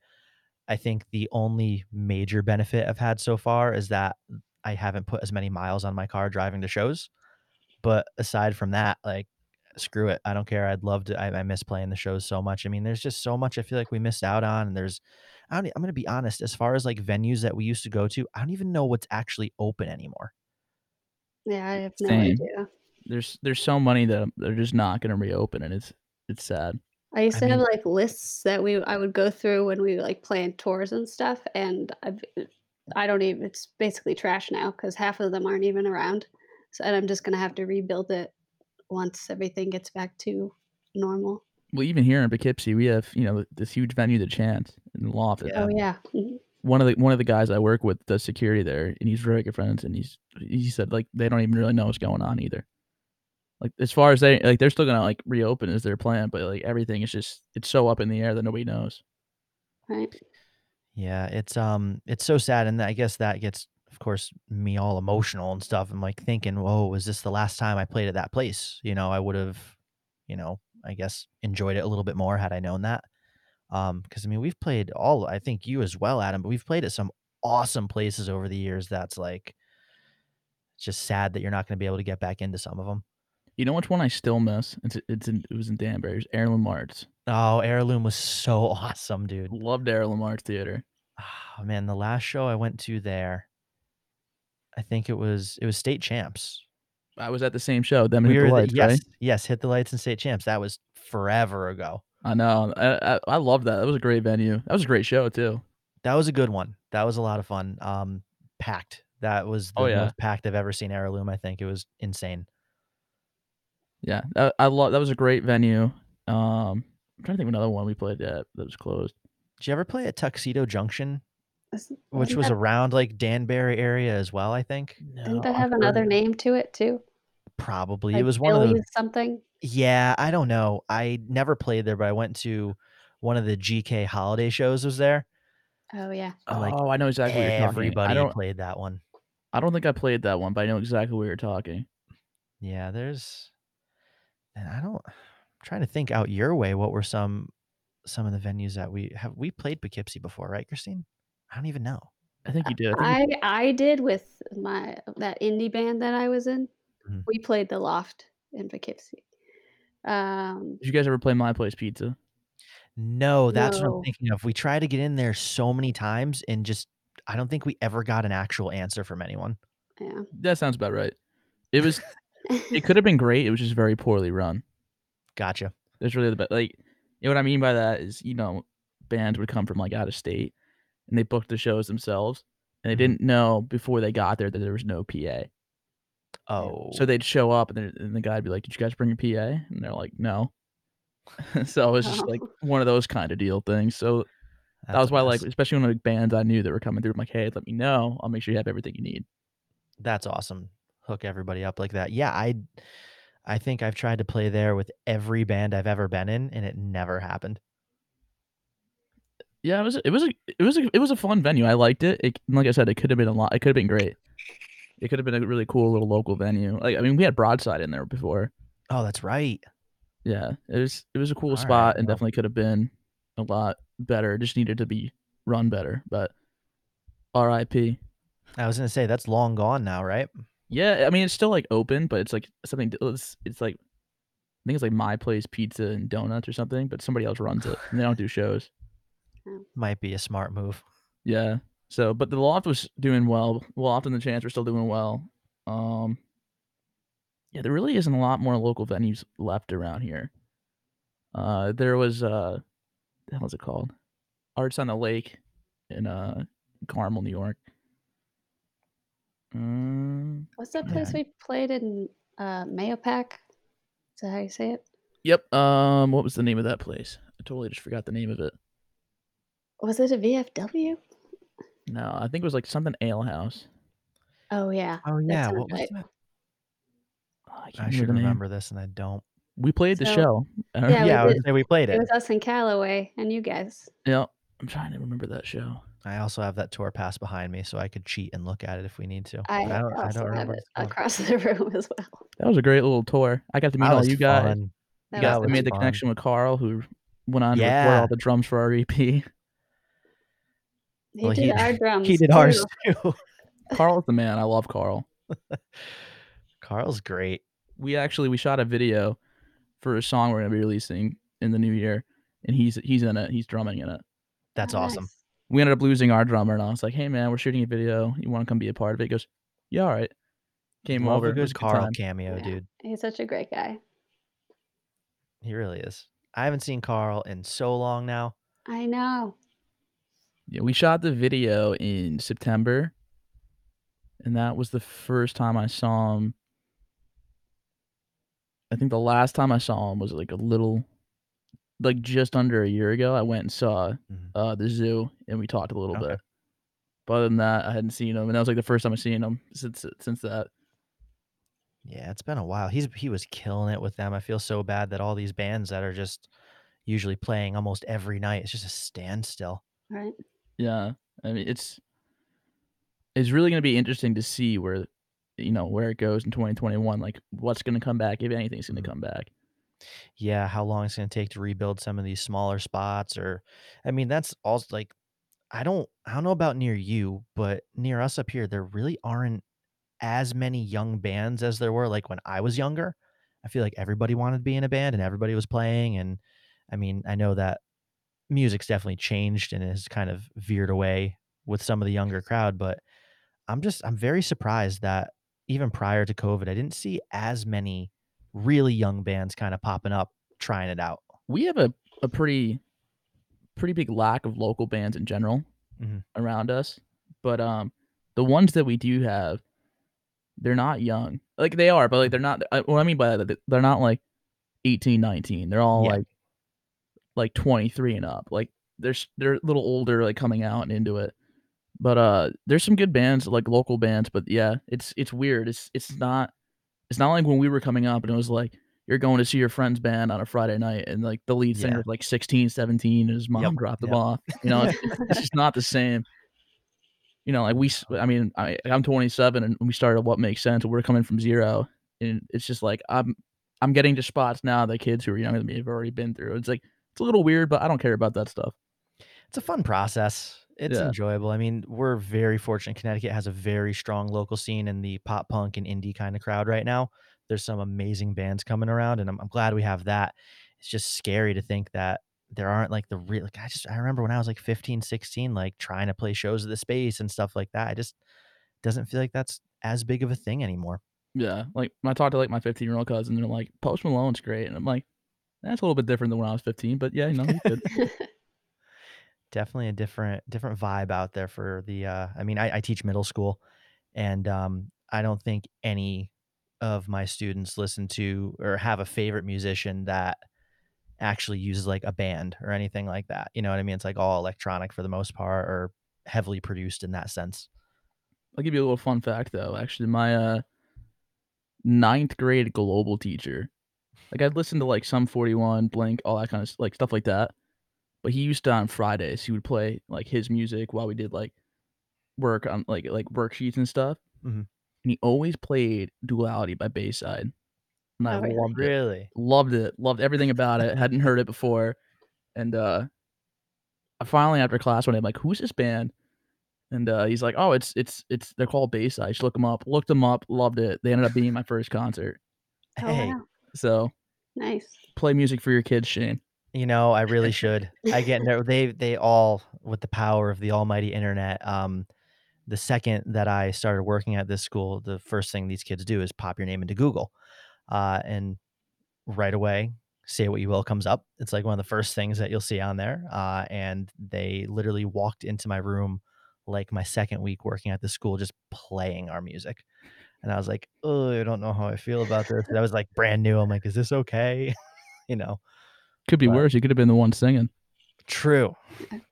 Speaker 2: I think the only major benefit I've had so far is that I haven't put as many miles on my car driving to shows. But aside from that, like screw it. I don't care. I'd love to I, I miss playing the shows so much. I mean, there's just so much I feel like we missed out on. And there's I don't I'm gonna be honest, as far as like venues that we used to go to, I don't even know what's actually open anymore.
Speaker 3: yeah, I have no
Speaker 1: Same.
Speaker 3: idea.
Speaker 1: There's there's so many that they're just not gonna reopen, and it's it's sad.
Speaker 3: I used
Speaker 2: I
Speaker 3: to have like lists that we I would go through when we like planned tours and stuff, and I've, I don't even. It's basically trash now because half of them aren't even around. So and I'm just gonna have to rebuild it once everything gets back to normal.
Speaker 1: Well, even here in Poughkeepsie, we have you know this huge venue, the Chance, in the loft.
Speaker 3: Oh yeah, mhm.
Speaker 1: One of the one of the guys I work with does security there, and he's very good friends. And he's he said like they don't even really know what's going on either. Like as far as they like, they're still gonna like reopen as their plan, but like everything is just it's so up in the air that nobody knows.
Speaker 3: right.
Speaker 2: Yeah, it's um it's so sad and I guess that gets of course me all emotional and stuff. I'm like thinking, "Whoa, was this the last time I played at that place?" You know, I would have, you know, I guess enjoyed it a little bit more had I known that. Um cuz I mean, we've played all I think you as well, Adam, but we've played at some awesome places over the years that's like it's just sad that you're not going to be able to get back into some of them.
Speaker 1: You know which one I still miss? It's it's in, it was in Danbury. It's Heirloom Arts.
Speaker 2: Oh, Heirloom was so *laughs* awesome, dude.
Speaker 1: Loved Heirloom Arts Theater.
Speaker 2: Oh, man, the last show I went to there, I think it was it was State Champs.
Speaker 1: I was at the same show. Them
Speaker 2: We
Speaker 1: hit the
Speaker 2: the yes,
Speaker 1: right?
Speaker 2: yes, Hit the Lights and State Champs. That was forever ago.
Speaker 1: I know. I, I I love that. That was a great venue. That was a great show too.
Speaker 2: That was a good one. That was a lot of fun. Um, packed. That was the
Speaker 1: Oh yeah,
Speaker 2: most packed I've ever seen Heirloom. I think it was insane.
Speaker 1: Yeah. That, I love. That was a great venue. Um, I'm trying to think of another one we played at that was closed.
Speaker 2: Did you ever play at Tuxedo Junction,
Speaker 3: Isn't-
Speaker 2: which
Speaker 3: Wasn't
Speaker 2: was
Speaker 3: that,
Speaker 2: around like Danbury area as well? I think
Speaker 3: didn't
Speaker 1: No,
Speaker 3: that
Speaker 1: I've
Speaker 3: another
Speaker 1: it.
Speaker 3: name to it too?
Speaker 2: probably it
Speaker 3: Like
Speaker 2: was one of
Speaker 3: Billy's something.
Speaker 2: Yeah, I don't know. I never played there, but I went to one of the GK holiday shows. Was there?
Speaker 3: Oh yeah.
Speaker 2: And like
Speaker 1: Oh, I know exactly what you're talking. I
Speaker 2: everybody
Speaker 1: don't.
Speaker 2: played that one.
Speaker 1: I don't think I played that one, but I know exactly what you're talking.
Speaker 2: Yeah, there's and I don't I'm trying to think out your way what were some some of the venues that we have we played Poughkeepsie before, right, Christine? I don't even know.
Speaker 1: I think you did. I think you,
Speaker 3: I I did with my that indie band that I was in.
Speaker 2: Mhm.
Speaker 3: We played the Loft in Poughkeepsie. Um,
Speaker 1: did you guys ever play My Place Pizza?
Speaker 2: No, that's what I'm thinking of. We tried to get in there so many times and just I don't think we ever got an actual answer from anyone.
Speaker 3: yeah.
Speaker 1: That sounds about right. It was. It could have been great. It was just very poorly run.
Speaker 2: Gotcha.
Speaker 1: That's really the best. Like, you know what I mean by that is, you know, bands would come from like out of state, and they booked the shows themselves, and they
Speaker 2: Mhm.
Speaker 1: didn't know before they got there that there was no PA.
Speaker 2: Oh.
Speaker 1: So they'd show up, and, and the guy'd be like, "Did you guys bring a PA?" And they're like, "No." *laughs* so it was just like
Speaker 3: Oh.
Speaker 1: one of those kind of deal things. So that was why, like, especially when like bands I knew that were coming through, I'm like, "Hey, let me know. I'll make sure you have everything you need."
Speaker 2: That's awesome. Hook everybody up like that. Yeah, I I think I've tried to play there with every band I've ever been in and it never happened.
Speaker 1: Yeah, it was it was a it was a it was a fun venue. I liked it. It like I said, it could have been a lot. It could have been great. It could have been a really cool little local venue. Like I mean, we had Broadside in there before.
Speaker 2: Oh, that's right.
Speaker 1: Yeah, it was it was a cool
Speaker 2: All right,
Speaker 1: spot and
Speaker 2: well.
Speaker 1: definitely could have been a lot better. It just needed to be run better. But R.I.P.
Speaker 2: I was gonna say that's long gone now, right?
Speaker 1: Yeah, I mean it's still like open, but it's like something. It's, it's like I think it's like My Place Pizza and Donuts or something, but somebody else runs it and they don't do shows.
Speaker 2: Might be a smart move.
Speaker 1: Yeah. So, but the loft was doing well. Loft and the Chance were still doing well. Um, yeah, there really isn't a lot more local venues left around here. Uh, there was uh, the hell is it called? Arts on the Lake in uh Carmel, New York. Um,
Speaker 3: What's that
Speaker 1: Yeah.
Speaker 3: place we played in uh, Mahopac? Is that how you say it?
Speaker 1: yep. Um, what was the name of that place? I totally just forgot the name of it.
Speaker 3: Was it a VFW?
Speaker 1: No, I think it was like something Ale House.
Speaker 3: Oh yeah.
Speaker 2: Oh yeah, what was
Speaker 3: right.
Speaker 2: that?
Speaker 1: Oh, I can't
Speaker 2: I should
Speaker 1: the name.
Speaker 2: remember this, and I don't.
Speaker 1: We played the show. I *laughs* don't-
Speaker 3: Yeah, we
Speaker 2: yeah, I was
Speaker 3: did.
Speaker 2: say we played
Speaker 3: It
Speaker 2: it.
Speaker 3: was us and Callaway and you guys.
Speaker 1: yeah. I'm trying to remember that show.
Speaker 2: I also have that tour pass behind me, so I could cheat and look at it if we need to.
Speaker 3: I
Speaker 2: but I don't, I
Speaker 3: also
Speaker 2: don't
Speaker 3: have
Speaker 2: remember.
Speaker 3: it
Speaker 2: what it's
Speaker 3: across *laughs* the room as well.
Speaker 1: That was a great little tour. I got to meet
Speaker 2: That
Speaker 1: all
Speaker 2: was
Speaker 1: you guys.
Speaker 2: fun.
Speaker 1: You
Speaker 3: That
Speaker 1: guys
Speaker 2: was
Speaker 1: I made the
Speaker 2: fun.
Speaker 1: connection with Carl, who went on to record
Speaker 2: Yeah.
Speaker 1: all the drums for our EP.
Speaker 3: He
Speaker 2: Well,
Speaker 3: did
Speaker 2: he-
Speaker 3: our *laughs* drums.
Speaker 2: He did ours
Speaker 3: too.
Speaker 2: too. *laughs*
Speaker 1: Carl's the man. I love Carl.
Speaker 2: Carl's great.
Speaker 1: We actually we shot a video for a song we're gonna be releasing in the new year, and he's he's in it. He's drumming in it.
Speaker 2: That's
Speaker 3: Oh,
Speaker 2: awesome.
Speaker 3: nice.
Speaker 1: We ended up losing our drummer, and I was like, "Hey man, we're shooting a video. You want to come be a part of it?" He goes, "Yeah, all right." Came
Speaker 2: Love
Speaker 1: over.
Speaker 2: a
Speaker 1: it was
Speaker 2: good
Speaker 1: a good
Speaker 2: Carl
Speaker 1: time.
Speaker 2: cameo,
Speaker 3: Yeah.
Speaker 2: dude.
Speaker 3: He's such a great guy.
Speaker 2: He really is. I haven't seen Carl in so long now.
Speaker 3: I know.
Speaker 1: Yeah, we shot the video in September, and that was the first time I saw him. I think the last time I saw him was like a little, like just under a year ago. I went and saw
Speaker 2: Mhm.
Speaker 1: uh, the zoo, and we talked a little
Speaker 2: Okay.
Speaker 1: bit. But other than that, I hadn't seen him, and that was like the first time I've seen him since since that.
Speaker 2: Yeah, it's been a while. He's he was killing it with them. I feel so bad that all these bands that are just usually playing almost every night, it's just a standstill.
Speaker 3: Right.
Speaker 1: Yeah, I mean it's it's really gonna be interesting to see where you know where it goes in 2021. Like what's gonna come back, if anything's gonna
Speaker 2: Mhm.
Speaker 1: come back.
Speaker 2: Yeah, how long it's going to take to rebuild some of these smaller spots or I mean, that's also like I don't I don't know about near you, but near us up here there really aren't as many young bands as there were like when I was younger. I feel like everybody wanted to be in a band and everybody was playing and I mean, I know that music's definitely changed and has kind of veered away with some of the younger crowd, but I'm just I'm very surprised that even prior to COVID, I didn't see as many really young bands kind of popping up trying it out.
Speaker 1: we have a, a pretty pretty big lack of local bands in general
Speaker 2: Mhm.
Speaker 1: around us but um the ones that we do have they're not young like they are but like they're not I- what i mean by that they're not like 18 19 they're all
Speaker 2: Yeah.
Speaker 1: like like 23 and up like they're they're a little older like coming out and into it but uh there's some good bands like local bands but yeah it's it's weird it's it's not it's not like when we were coming up and it was like you're going to see your friend's band on a Friday night and like the lead singer
Speaker 2: Yeah.
Speaker 1: like 16, 17 and his mom
Speaker 2: Yep,
Speaker 1: dropped him
Speaker 2: yep.
Speaker 1: off. You know, it's, it's- it's just not the same. You know, like we, I mean, I, I'm 27 and we started What Makes Sense. We're coming from zero. And it's just like, I'm, I'm getting to spots now that kids who are younger than me have already been through. It's like, it's a little weird, but I don't care about that stuff.
Speaker 2: It's a fun process. It's
Speaker 1: Yeah.
Speaker 2: enjoyable. I mean, we're very fortunate. Connecticut has a very strong local scene in the pop punk and indie kind of crowd right now. There's some amazing bands coming around, and I'm, I'm glad we have that. It's just scary to think that there aren't like the real. Like I just I remember when I was like 15, 16, like trying to play shows at the space and stuff like that. I just doesn't feel like that's as big of a thing anymore.
Speaker 1: Yeah. Like when I talked to like my 15 year old cousin, they're like, Post Malone's great. And I'm like, that's a little bit different than when I was 15, but yeah, no, he's good. *laughs*
Speaker 2: definitely a different different vibe out there for the uh i mean i, I teach middle school and um i don't think any of my students listen to or have a favorite musician that actually uses like a band or anything like that you know what i mean it's like all electronic for the most part or heavily produced in that sense
Speaker 1: I'll give you a little fun fact though. Actually, my uh ninth grade global teacher, like I'd listen to like Sum 41, Blink, all that kind of like stuff like that. But he used to on Fridays he would play like his music while we did like work on like like worksheets and stuff.
Speaker 2: Mhm.
Speaker 1: And he always played Duality by Bayside. And I
Speaker 3: Oh, really?
Speaker 1: loved it. Loved it. Loved everything about it. Hadn't heard it before. And uh I finally after class one day, I'm like, who's this band? And uh he's like, Oh, it's it's it's they're called Bayside. You should look them up. Looked them up, loved it. They ended up being my first concert.
Speaker 3: Oh,
Speaker 2: Hey,
Speaker 3: wow.
Speaker 1: So
Speaker 3: Nice.
Speaker 1: play music for your kids, Shane.
Speaker 2: You know, I really should. *laughs* I get ner- they they all with the power of the almighty internet. Um, the second that I started working at this school, the first thing these kids do is pop your name into Google, uh, and right away, say what you will comes up. It's like one of the first things that you'll see on there. Uh, and they literally walked into my room like my second week working at the school, just playing our music. And I was like, oh, I don't know how I feel about this. That was like brand new. I'm like, is this okay? *laughs* you know,
Speaker 1: Could be
Speaker 2: But-
Speaker 1: worse. You could have been the one singing.
Speaker 2: True.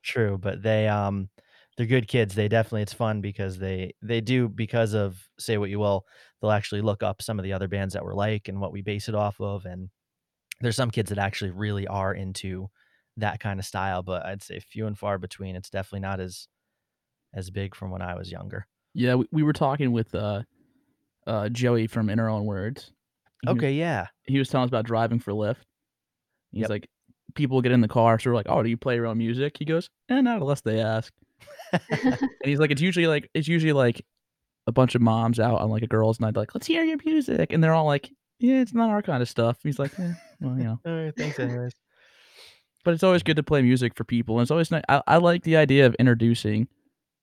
Speaker 2: True, but they um they're good kids. They definitely it's fun because they they do because of say what you will, they'll actually look up some of the other bands that we're like and what we base it off of and there's some kids that actually really are into that kind of style, but I'd say few and far between. It's definitely not as as big from when I was younger.
Speaker 1: Yeah, we, we were talking with uh uh Joey from In Our Own Words. He was-
Speaker 2: Okay, yeah.
Speaker 1: he was telling us about driving for Lyft. He's
Speaker 2: Yep.
Speaker 1: like, people get in the car, so we're like, oh, do you play your own music? He goes, eh, not unless they ask. *laughs* And he's like, it's usually like it's usually like a bunch of moms out on like a girls' night, like, let's hear your music, and they're all like, yeah, it's not our kind of stuff. He's like, eh, well, you know, *laughs*
Speaker 2: All right, thanks anyways.
Speaker 1: but it's always good to play music for people, and it's always nice. I, I like the idea of introducing,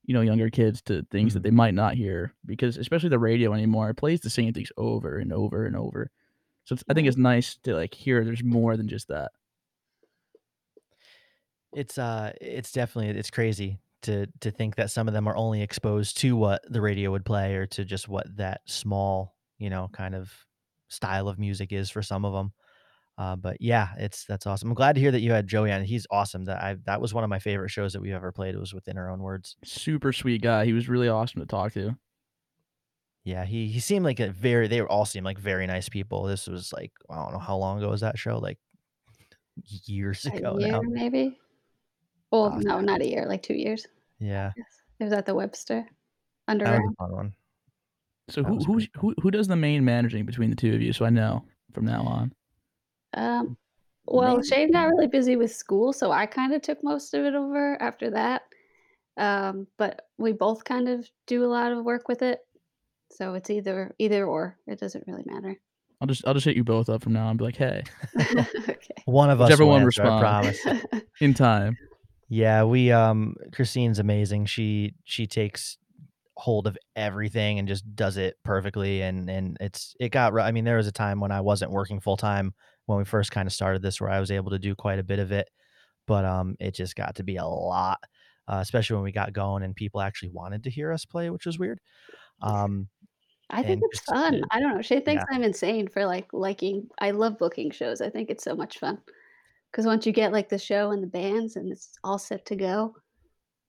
Speaker 1: you know, younger kids to things that
Speaker 2: Mhm.
Speaker 1: they might not hear because especially the radio anymore, it plays the same things over and over and over. So it's, I think it's nice to like hear there's more than just that.
Speaker 2: It's uh it's definitely it's crazy to to think that some of them are only exposed to what the radio would play or to just what that small, you know, kind of style of music is for some of them. Uh, but yeah, it's that's awesome. I'm glad to hear that you had Joey on. He's awesome. That I that was one of my favorite shows that we've ever played. It was within our own words.
Speaker 1: Super sweet guy. He was really awesome to talk to.
Speaker 2: Yeah, he he seemed like a very they were all seemed like very nice people. This was like I don't know how long ago was that show? Like years
Speaker 3: a
Speaker 2: ago
Speaker 3: year,
Speaker 2: now.
Speaker 3: maybe. Well,
Speaker 2: Oh,
Speaker 3: no, not a year. Like two years.
Speaker 2: Yeah,
Speaker 3: It was at the Webster
Speaker 2: that was
Speaker 3: Underground.
Speaker 2: a fun one.
Speaker 1: So who who who who does the main managing between the two of you? So I know from now on.
Speaker 3: Um, well,
Speaker 2: Maybe.
Speaker 3: Shane got really busy with school, so I kind of took most of it over after that. Um, but we both kind of do a lot of work with it, so it's either either or. It doesn't really matter.
Speaker 1: I'll just I'll just hit you both up from now and be like, hey, *laughs* *laughs*
Speaker 3: okay.
Speaker 2: One of us
Speaker 1: Whichever one
Speaker 2: answer, I
Speaker 1: responds.
Speaker 2: promise. *laughs*
Speaker 1: in time.
Speaker 2: Yeah, we um Christine's amazing. She she takes hold of everything and just does it perfectly and and it's it got ru- I mean there was a time when I wasn't working full time when we first kind of started this where I was able to do quite a bit of it but um it just got to be a lot uh, especially when we got going and people actually wanted to hear us play which was weird. Um
Speaker 3: I think
Speaker 2: And
Speaker 3: it's
Speaker 2: just,
Speaker 3: fun. I don't know. She thinks
Speaker 2: yeah.
Speaker 3: I'm insane for like liking. I love booking shows. I think it's so much fun because once you get like the show and the bands and it's all set to go,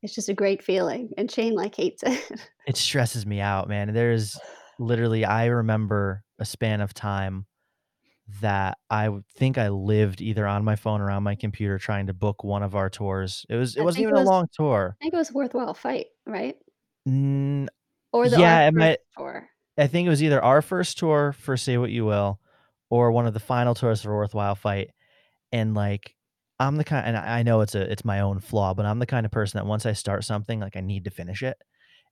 Speaker 3: it's just a great feeling. And Shane like hates it. *laughs*
Speaker 2: It stresses me out, man. There's literally I remember a span of time that I would think I lived either on my phone or on my computer trying to book one of our tours. It was it
Speaker 3: I
Speaker 2: wasn't
Speaker 3: think it
Speaker 2: even
Speaker 3: was-
Speaker 2: a long tour.
Speaker 3: I think it was worthwhile fight, right?
Speaker 2: Mm,
Speaker 3: Or the
Speaker 2: Yeah,
Speaker 3: our
Speaker 2: it might-
Speaker 3: tour.
Speaker 2: I think it was either our first tour for Say What You Will or one of the final tours for Worthwhile Fight. And like I'm the kind and I I know it's a it's my own flaw, but I'm the kind of person that once I start something, like I need to finish it.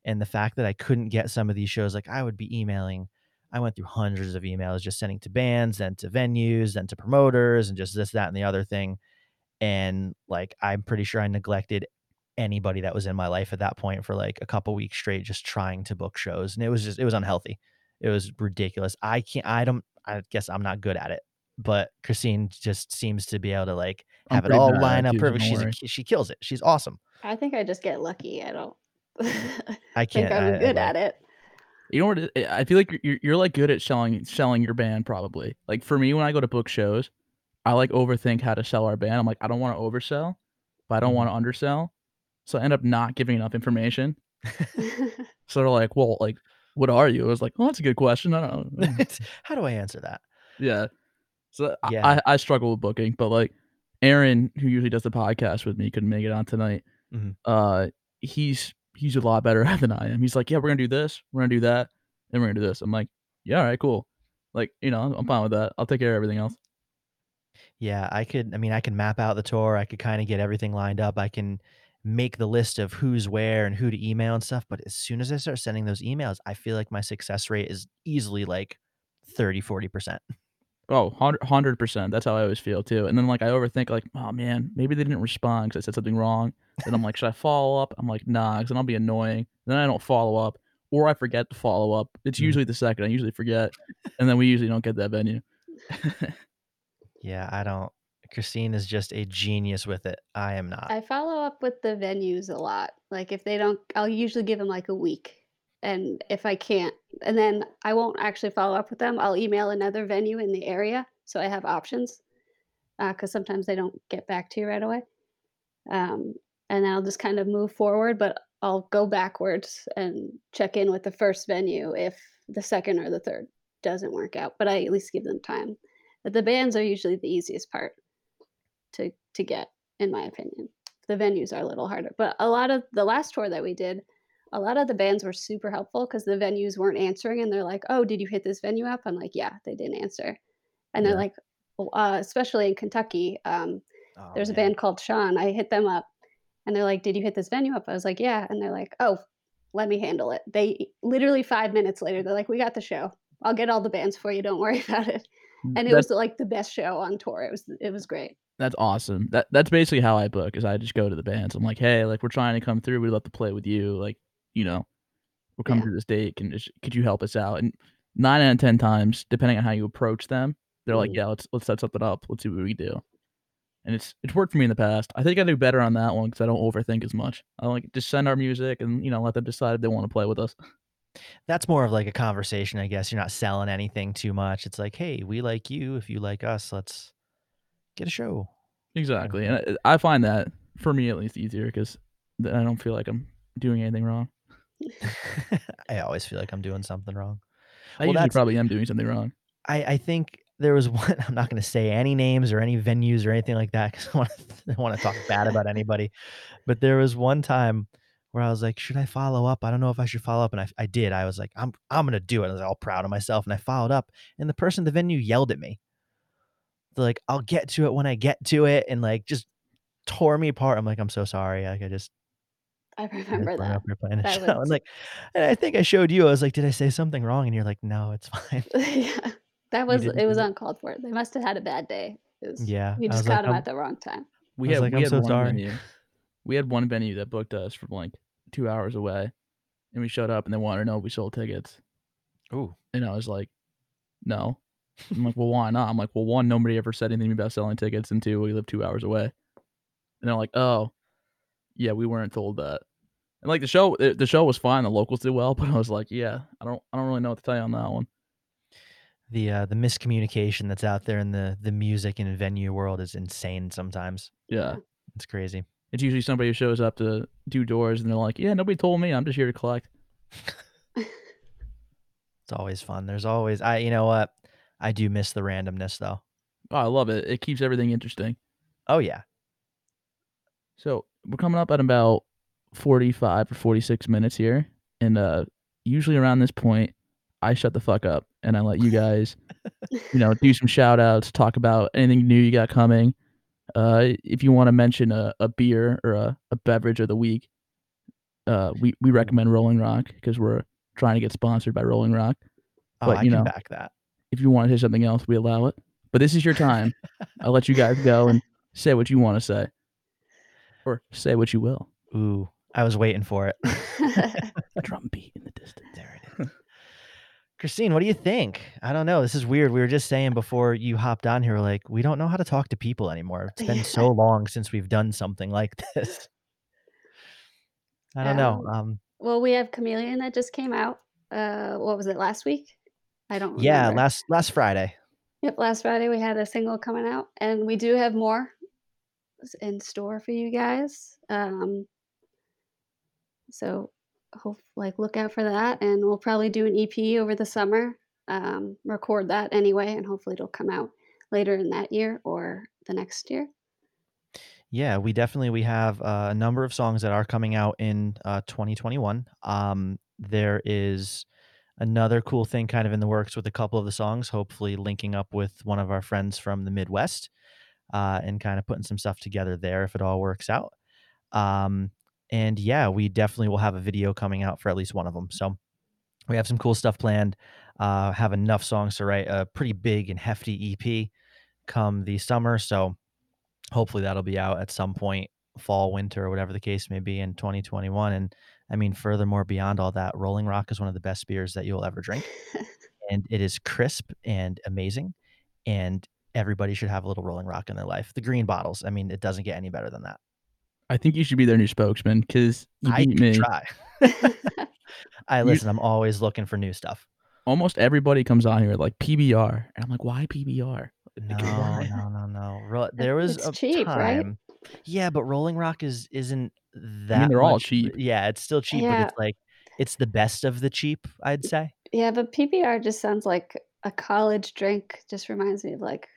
Speaker 2: And the fact that I couldn't get some of these shows, like I would be emailing, I went through hundreds of emails just sending to bands, then to venues, then to promoters, and just this, that, and the other thing. And like I'm pretty sure I neglected anybody that was in my life at that point for like a couple weeks straight, just trying to book shows. And it was just it was unhealthy. It was ridiculous. I can't I don't I guess I'm not good at it. But Christine just seems to be able to like
Speaker 1: I'm
Speaker 2: have it all
Speaker 1: bad
Speaker 2: line up perfect.
Speaker 1: don't
Speaker 2: She's a, she kills it. She's awesome.
Speaker 3: I think I just get lucky. I don't *laughs*
Speaker 2: I
Speaker 3: think
Speaker 2: can't.
Speaker 3: I'm
Speaker 2: I- I
Speaker 3: good
Speaker 2: don't-
Speaker 3: at it.
Speaker 1: You know what? I I feel like you're you're like good at selling selling your band probably. Like for me, when I go to book shows, I like overthink how to sell our band. I'm like, I don't want to oversell, but I don't want to mm-hmm. undersell. So I end up not giving enough information. *laughs* So they're like, well, like, what are you? I was like, well, that's a good question. I don't know. *laughs*
Speaker 2: How do I answer that?
Speaker 1: yeah. So I-
Speaker 2: Yeah.
Speaker 1: I, I struggle with booking, but like Aaron, who usually does the podcast with me, couldn't make it on tonight.
Speaker 2: Mhm.
Speaker 1: Uh, he's he's a lot better at *laughs* than I am. He's like, yeah, we're gonna do this, we're gonna do that, and we're gonna do this. I'm like, yeah, all right, cool. Like, you know, I'm fine with that. I'll take care of everything else.
Speaker 2: Yeah, I could I mean, I can map out the tour, I could kinda get everything lined up, I can make the list of who's where and who to email and stuff, but as soon as I start sending those emails, I feel like my success rate is easily like 30, 40%.
Speaker 1: Oh, 100 percent. That's how I always feel too. And then like I overthink, like, oh man, maybe they didn't respond because I said something wrong. And I'm like, should I follow up? I'm like, nah, because then I'll be annoying. Then I don't follow up, or I forget to follow up. It's
Speaker 2: Mhm.
Speaker 1: usually the second. I usually forget, and then we usually don't get that venue. *laughs*
Speaker 2: Yeah, I don't Christine is just a genius with it. I am not.
Speaker 3: I follow up with the venues a lot. Like if they don't, I'll usually give them like a week. And if I can't, and then I won't actually follow up with them, I'll email another venue in the area so I have options. Because sometimes they don't get back to you right away. Um, and then I'll just kind of move forward, but I'll go backwards and check in with the first venue if the second or the third doesn't work out. But I at least give them time. But the bands are usually the easiest part to to get, in my opinion. The venues are a little harder, but a lot of the last tour that we did, a lot of the bands were super helpful because the venues weren't answering, and they're like, "Oh, did you hit this venue up?" I'm like, "Yeah, they didn't answer," and they're
Speaker 1: Yeah.
Speaker 3: like, "Oh, uh, especially in Kentucky, um,
Speaker 2: Oh,
Speaker 3: there's a band called Sean. I hit them up, and they're like, "Did you hit this venue up?" I was like, "Yeah," and they're like, "Oh, let me handle it." They literally five minutes later, they're like, "We got the show. I'll get all the bands for you. Don't worry *laughs* about it." And it
Speaker 1: That's
Speaker 3: was like the best show on tour. It was it was great.
Speaker 1: That's awesome. That that's basically how I book. Is I just go to the bands. I'm like, hey, like we're trying to come through. We'd love to play with you. Like, you know, we're coming
Speaker 3: Yeah.
Speaker 1: to this date. Can just, could you help us out? And nine out of ten times, depending on how you approach them, they're like, yeah, let's let's set something up. Let's see what we can do. And it's it's worked for me in the past. I think I do better on that one because I don't overthink as much. I like just send our music and you know let them decide if they want to play with us.
Speaker 2: That's more of like a conversation, I guess. You're not selling anything too much. It's like, "Hey, we like you. If you like us, let's get a show."
Speaker 1: Exactly, and I, I find that for me at least easier because then I don't feel like I'm doing anything wrong. *laughs*
Speaker 2: I always feel like I'm doing something wrong.
Speaker 1: I
Speaker 2: Well,
Speaker 1: usually probably am doing something wrong.
Speaker 2: I, I think there was *laughs* one. I'm not going to say any names or any venues or anything like that because I want to want to talk bad about anybody. But there was one time where I was like, "Should I follow up? I don't know if I should follow up." And I, I did. I was like, "I'm I'm going to do it." I was all proud of myself, and I followed up. And the person at the venue yelled at me. They're like, "I'll get to it when I get to it," and like just tore me apart. I'm like, "I'm so sorry." Like I just
Speaker 3: I
Speaker 2: I
Speaker 3: remember
Speaker 2: went
Speaker 3: that.
Speaker 2: up there playing
Speaker 3: That
Speaker 2: show. *laughs* And like, and I think I showed you. I was like, "Did I say something wrong?" And you're like, "No, it's fine." *laughs*
Speaker 3: yeah, that was it was uncalled for. They must have had a bad day. It was,
Speaker 2: Yeah,
Speaker 3: we just
Speaker 2: was like,
Speaker 3: caught them
Speaker 2: I'm-
Speaker 3: at the wrong time.
Speaker 1: We had
Speaker 2: like,
Speaker 1: we
Speaker 2: "I'm
Speaker 1: had
Speaker 2: so
Speaker 1: one
Speaker 2: sorry."
Speaker 1: venue. We had one venue that booked us from like two hours away, and we showed up and they wanted to know if we sold tickets,
Speaker 2: Ooh.
Speaker 1: and I was like, no. I'm like, well, why not? I'm like, well, one, nobody ever said anything about selling tickets, and two, we live two hours away. And they're like, oh, yeah, we weren't told that. And like the show, the show was fine. The locals did well, *laughs* but I was like, yeah, I don't, I don't really know what to tell you on that one.
Speaker 2: the uh, the miscommunication that's out there in the the music and venue world is insane sometimes.
Speaker 1: Yeah,
Speaker 2: It's crazy.
Speaker 1: it's usually somebody who shows up to do doors, and they're like, yeah, nobody told me. I'm just here to collect. *laughs*
Speaker 2: It's always fun. There's always I you know what? I do miss the randomness though.
Speaker 1: Oh, I love it. It keeps everything interesting.
Speaker 2: Oh yeah.
Speaker 1: So we're coming up at about 45 or 46 minutes here. And uh usually around this point, I shut the fuck up and I let you guys, you know, do some shout outs, talk about anything new you got coming. Uh if you want to mention a, a beer or a, a beverage of the week, uh we, we recommend Rolling Rock because we're trying to get sponsored by Rolling Rock.
Speaker 2: Oh,
Speaker 1: But,
Speaker 2: I
Speaker 1: you
Speaker 2: can
Speaker 1: know.
Speaker 2: back that.
Speaker 1: If you want to say something else, we allow it. But this is your time. I'll let you guys go and say what you want to say. Or say what you will.
Speaker 2: Ooh, I was waiting for it. *laughs*
Speaker 1: A drum beat in the distance.
Speaker 2: There it is. Christine, what do you think? I don't know. This is weird. We were just saying before you hopped on here, like, we don't know how to talk to people anymore. It's been
Speaker 3: Yeah.
Speaker 2: so long since we've done something like this. I don't know. Um,
Speaker 3: well, we have Chameleon that just came out. Uh, what was it last week? I don't.
Speaker 2: yeah, last last Friday.
Speaker 3: Yep, last Friday we had a single coming out, and we do have more in store for you guys. Um, so, hope like look out for that, and we'll probably do an EP over the summer. Um, record that anyway, and hopefully it'll come out later in that year or the next year.
Speaker 2: Yeah, we definitely we have uh, a number of songs that are coming out in uh, 2021. Um, there is another cool thing kind of in the works with a couple of the songs, hopefully linking up with one of our friends from the Midwest uh, and kind of putting some stuff together there if it all works out. Um, and yeah, we definitely will have a video coming out for at least one of them. So we have some cool stuff planned. Uh, have enough songs to write a pretty big and hefty EP come the summer. So hopefully that'll be out at some point, fall, winter, or whatever the case may be in 2021. And I mean, furthermore, beyond all that, Rolling Rock is one of the best beers that you'll ever drink. *laughs* and it is crisp and amazing. And everybody should have a little Rolling Rock in their life. The green bottles, I mean, it doesn't get any better than that.
Speaker 1: I think you should be their new spokesman because
Speaker 2: I
Speaker 1: beat me.
Speaker 2: try. *laughs* *laughs* I listen, I'm always looking for new stuff.
Speaker 1: Almost everybody comes on here like PBR, and I'm like, why PBR?
Speaker 2: No, no, no, no. Ro- there was
Speaker 3: It's
Speaker 2: a
Speaker 3: cheap, right?
Speaker 2: Time. Yeah, but Rolling Rock is isn't that
Speaker 1: they're all
Speaker 2: much-
Speaker 1: cheap.
Speaker 2: Yeah, it's still cheap, but it's like it's the best of the cheap, I'd say.
Speaker 3: Yeah, but PBR just sounds like a college drink. Just reminds me of like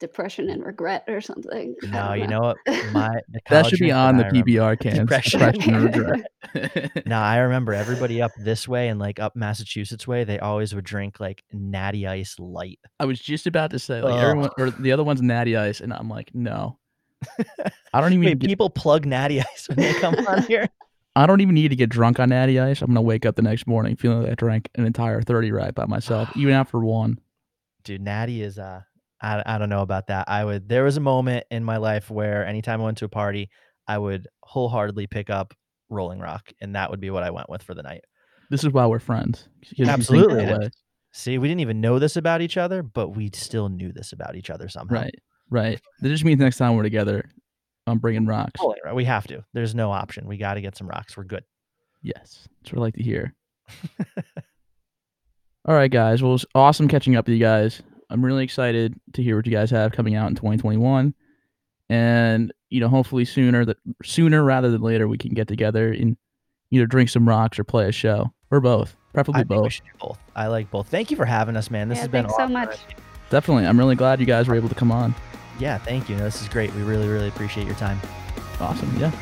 Speaker 3: depression and regret or something. I
Speaker 2: No,
Speaker 3: don't
Speaker 2: you know what? *laughs* My the
Speaker 1: That
Speaker 2: college
Speaker 1: should be
Speaker 2: drink
Speaker 1: on the
Speaker 2: I remember-
Speaker 1: PBR *laughs* cans.
Speaker 2: Depression.
Speaker 1: Depression and *laughs* regret.
Speaker 2: No, I remember everybody up this way and like up Massachusetts way, they always would drink like Natty Ice Light.
Speaker 1: I was just about to say like
Speaker 2: Ugh.
Speaker 1: everyone or the other one's Natty Ice, and I'm like, no. *laughs* I don't even
Speaker 2: Wait,
Speaker 1: get,
Speaker 2: people plug Natty Ice when they come on here. *laughs*
Speaker 1: I don't even need to get drunk on Natty Ice. I'm gonna wake up the next morning feeling like I drank an entire thirty right by myself, even *sighs* after one.
Speaker 2: Dude, Natty is uh I, I don't know about that. I would there was a moment in my life where anytime I went to a party, I would wholeheartedly pick up Rolling Rock, and that would be what I went with for the night.
Speaker 1: This is why we're friends.
Speaker 2: Absolutely
Speaker 1: that
Speaker 2: it
Speaker 1: way.
Speaker 2: is. See, we didn't even know this about each other, but we still knew this about each other somehow.
Speaker 1: Right, right. That just means next time we're together, I'm bringing rocks.
Speaker 2: Rolling Rock, We have to. There's no option. We got to get some rocks. We're good.
Speaker 1: Yes, that's what I like to hear. All right, guys. Well, it's awesome catching up with you guys. I'm really excited to hear what you guys have coming out in 2021, and you know, hopefully sooner that sooner rather than later, we can get together and either drink some rocks or play a show or both, preferably
Speaker 2: I think we
Speaker 1: both.
Speaker 2: should do both. I like both. Thank you for having us, man. This
Speaker 3: yeah,
Speaker 2: has been
Speaker 3: thanks so much.
Speaker 1: Definitely, I'm really glad you guys were able to come on.
Speaker 2: Yeah, thank you. No, this is great. We really, really appreciate your time.
Speaker 1: Awesome, yeah.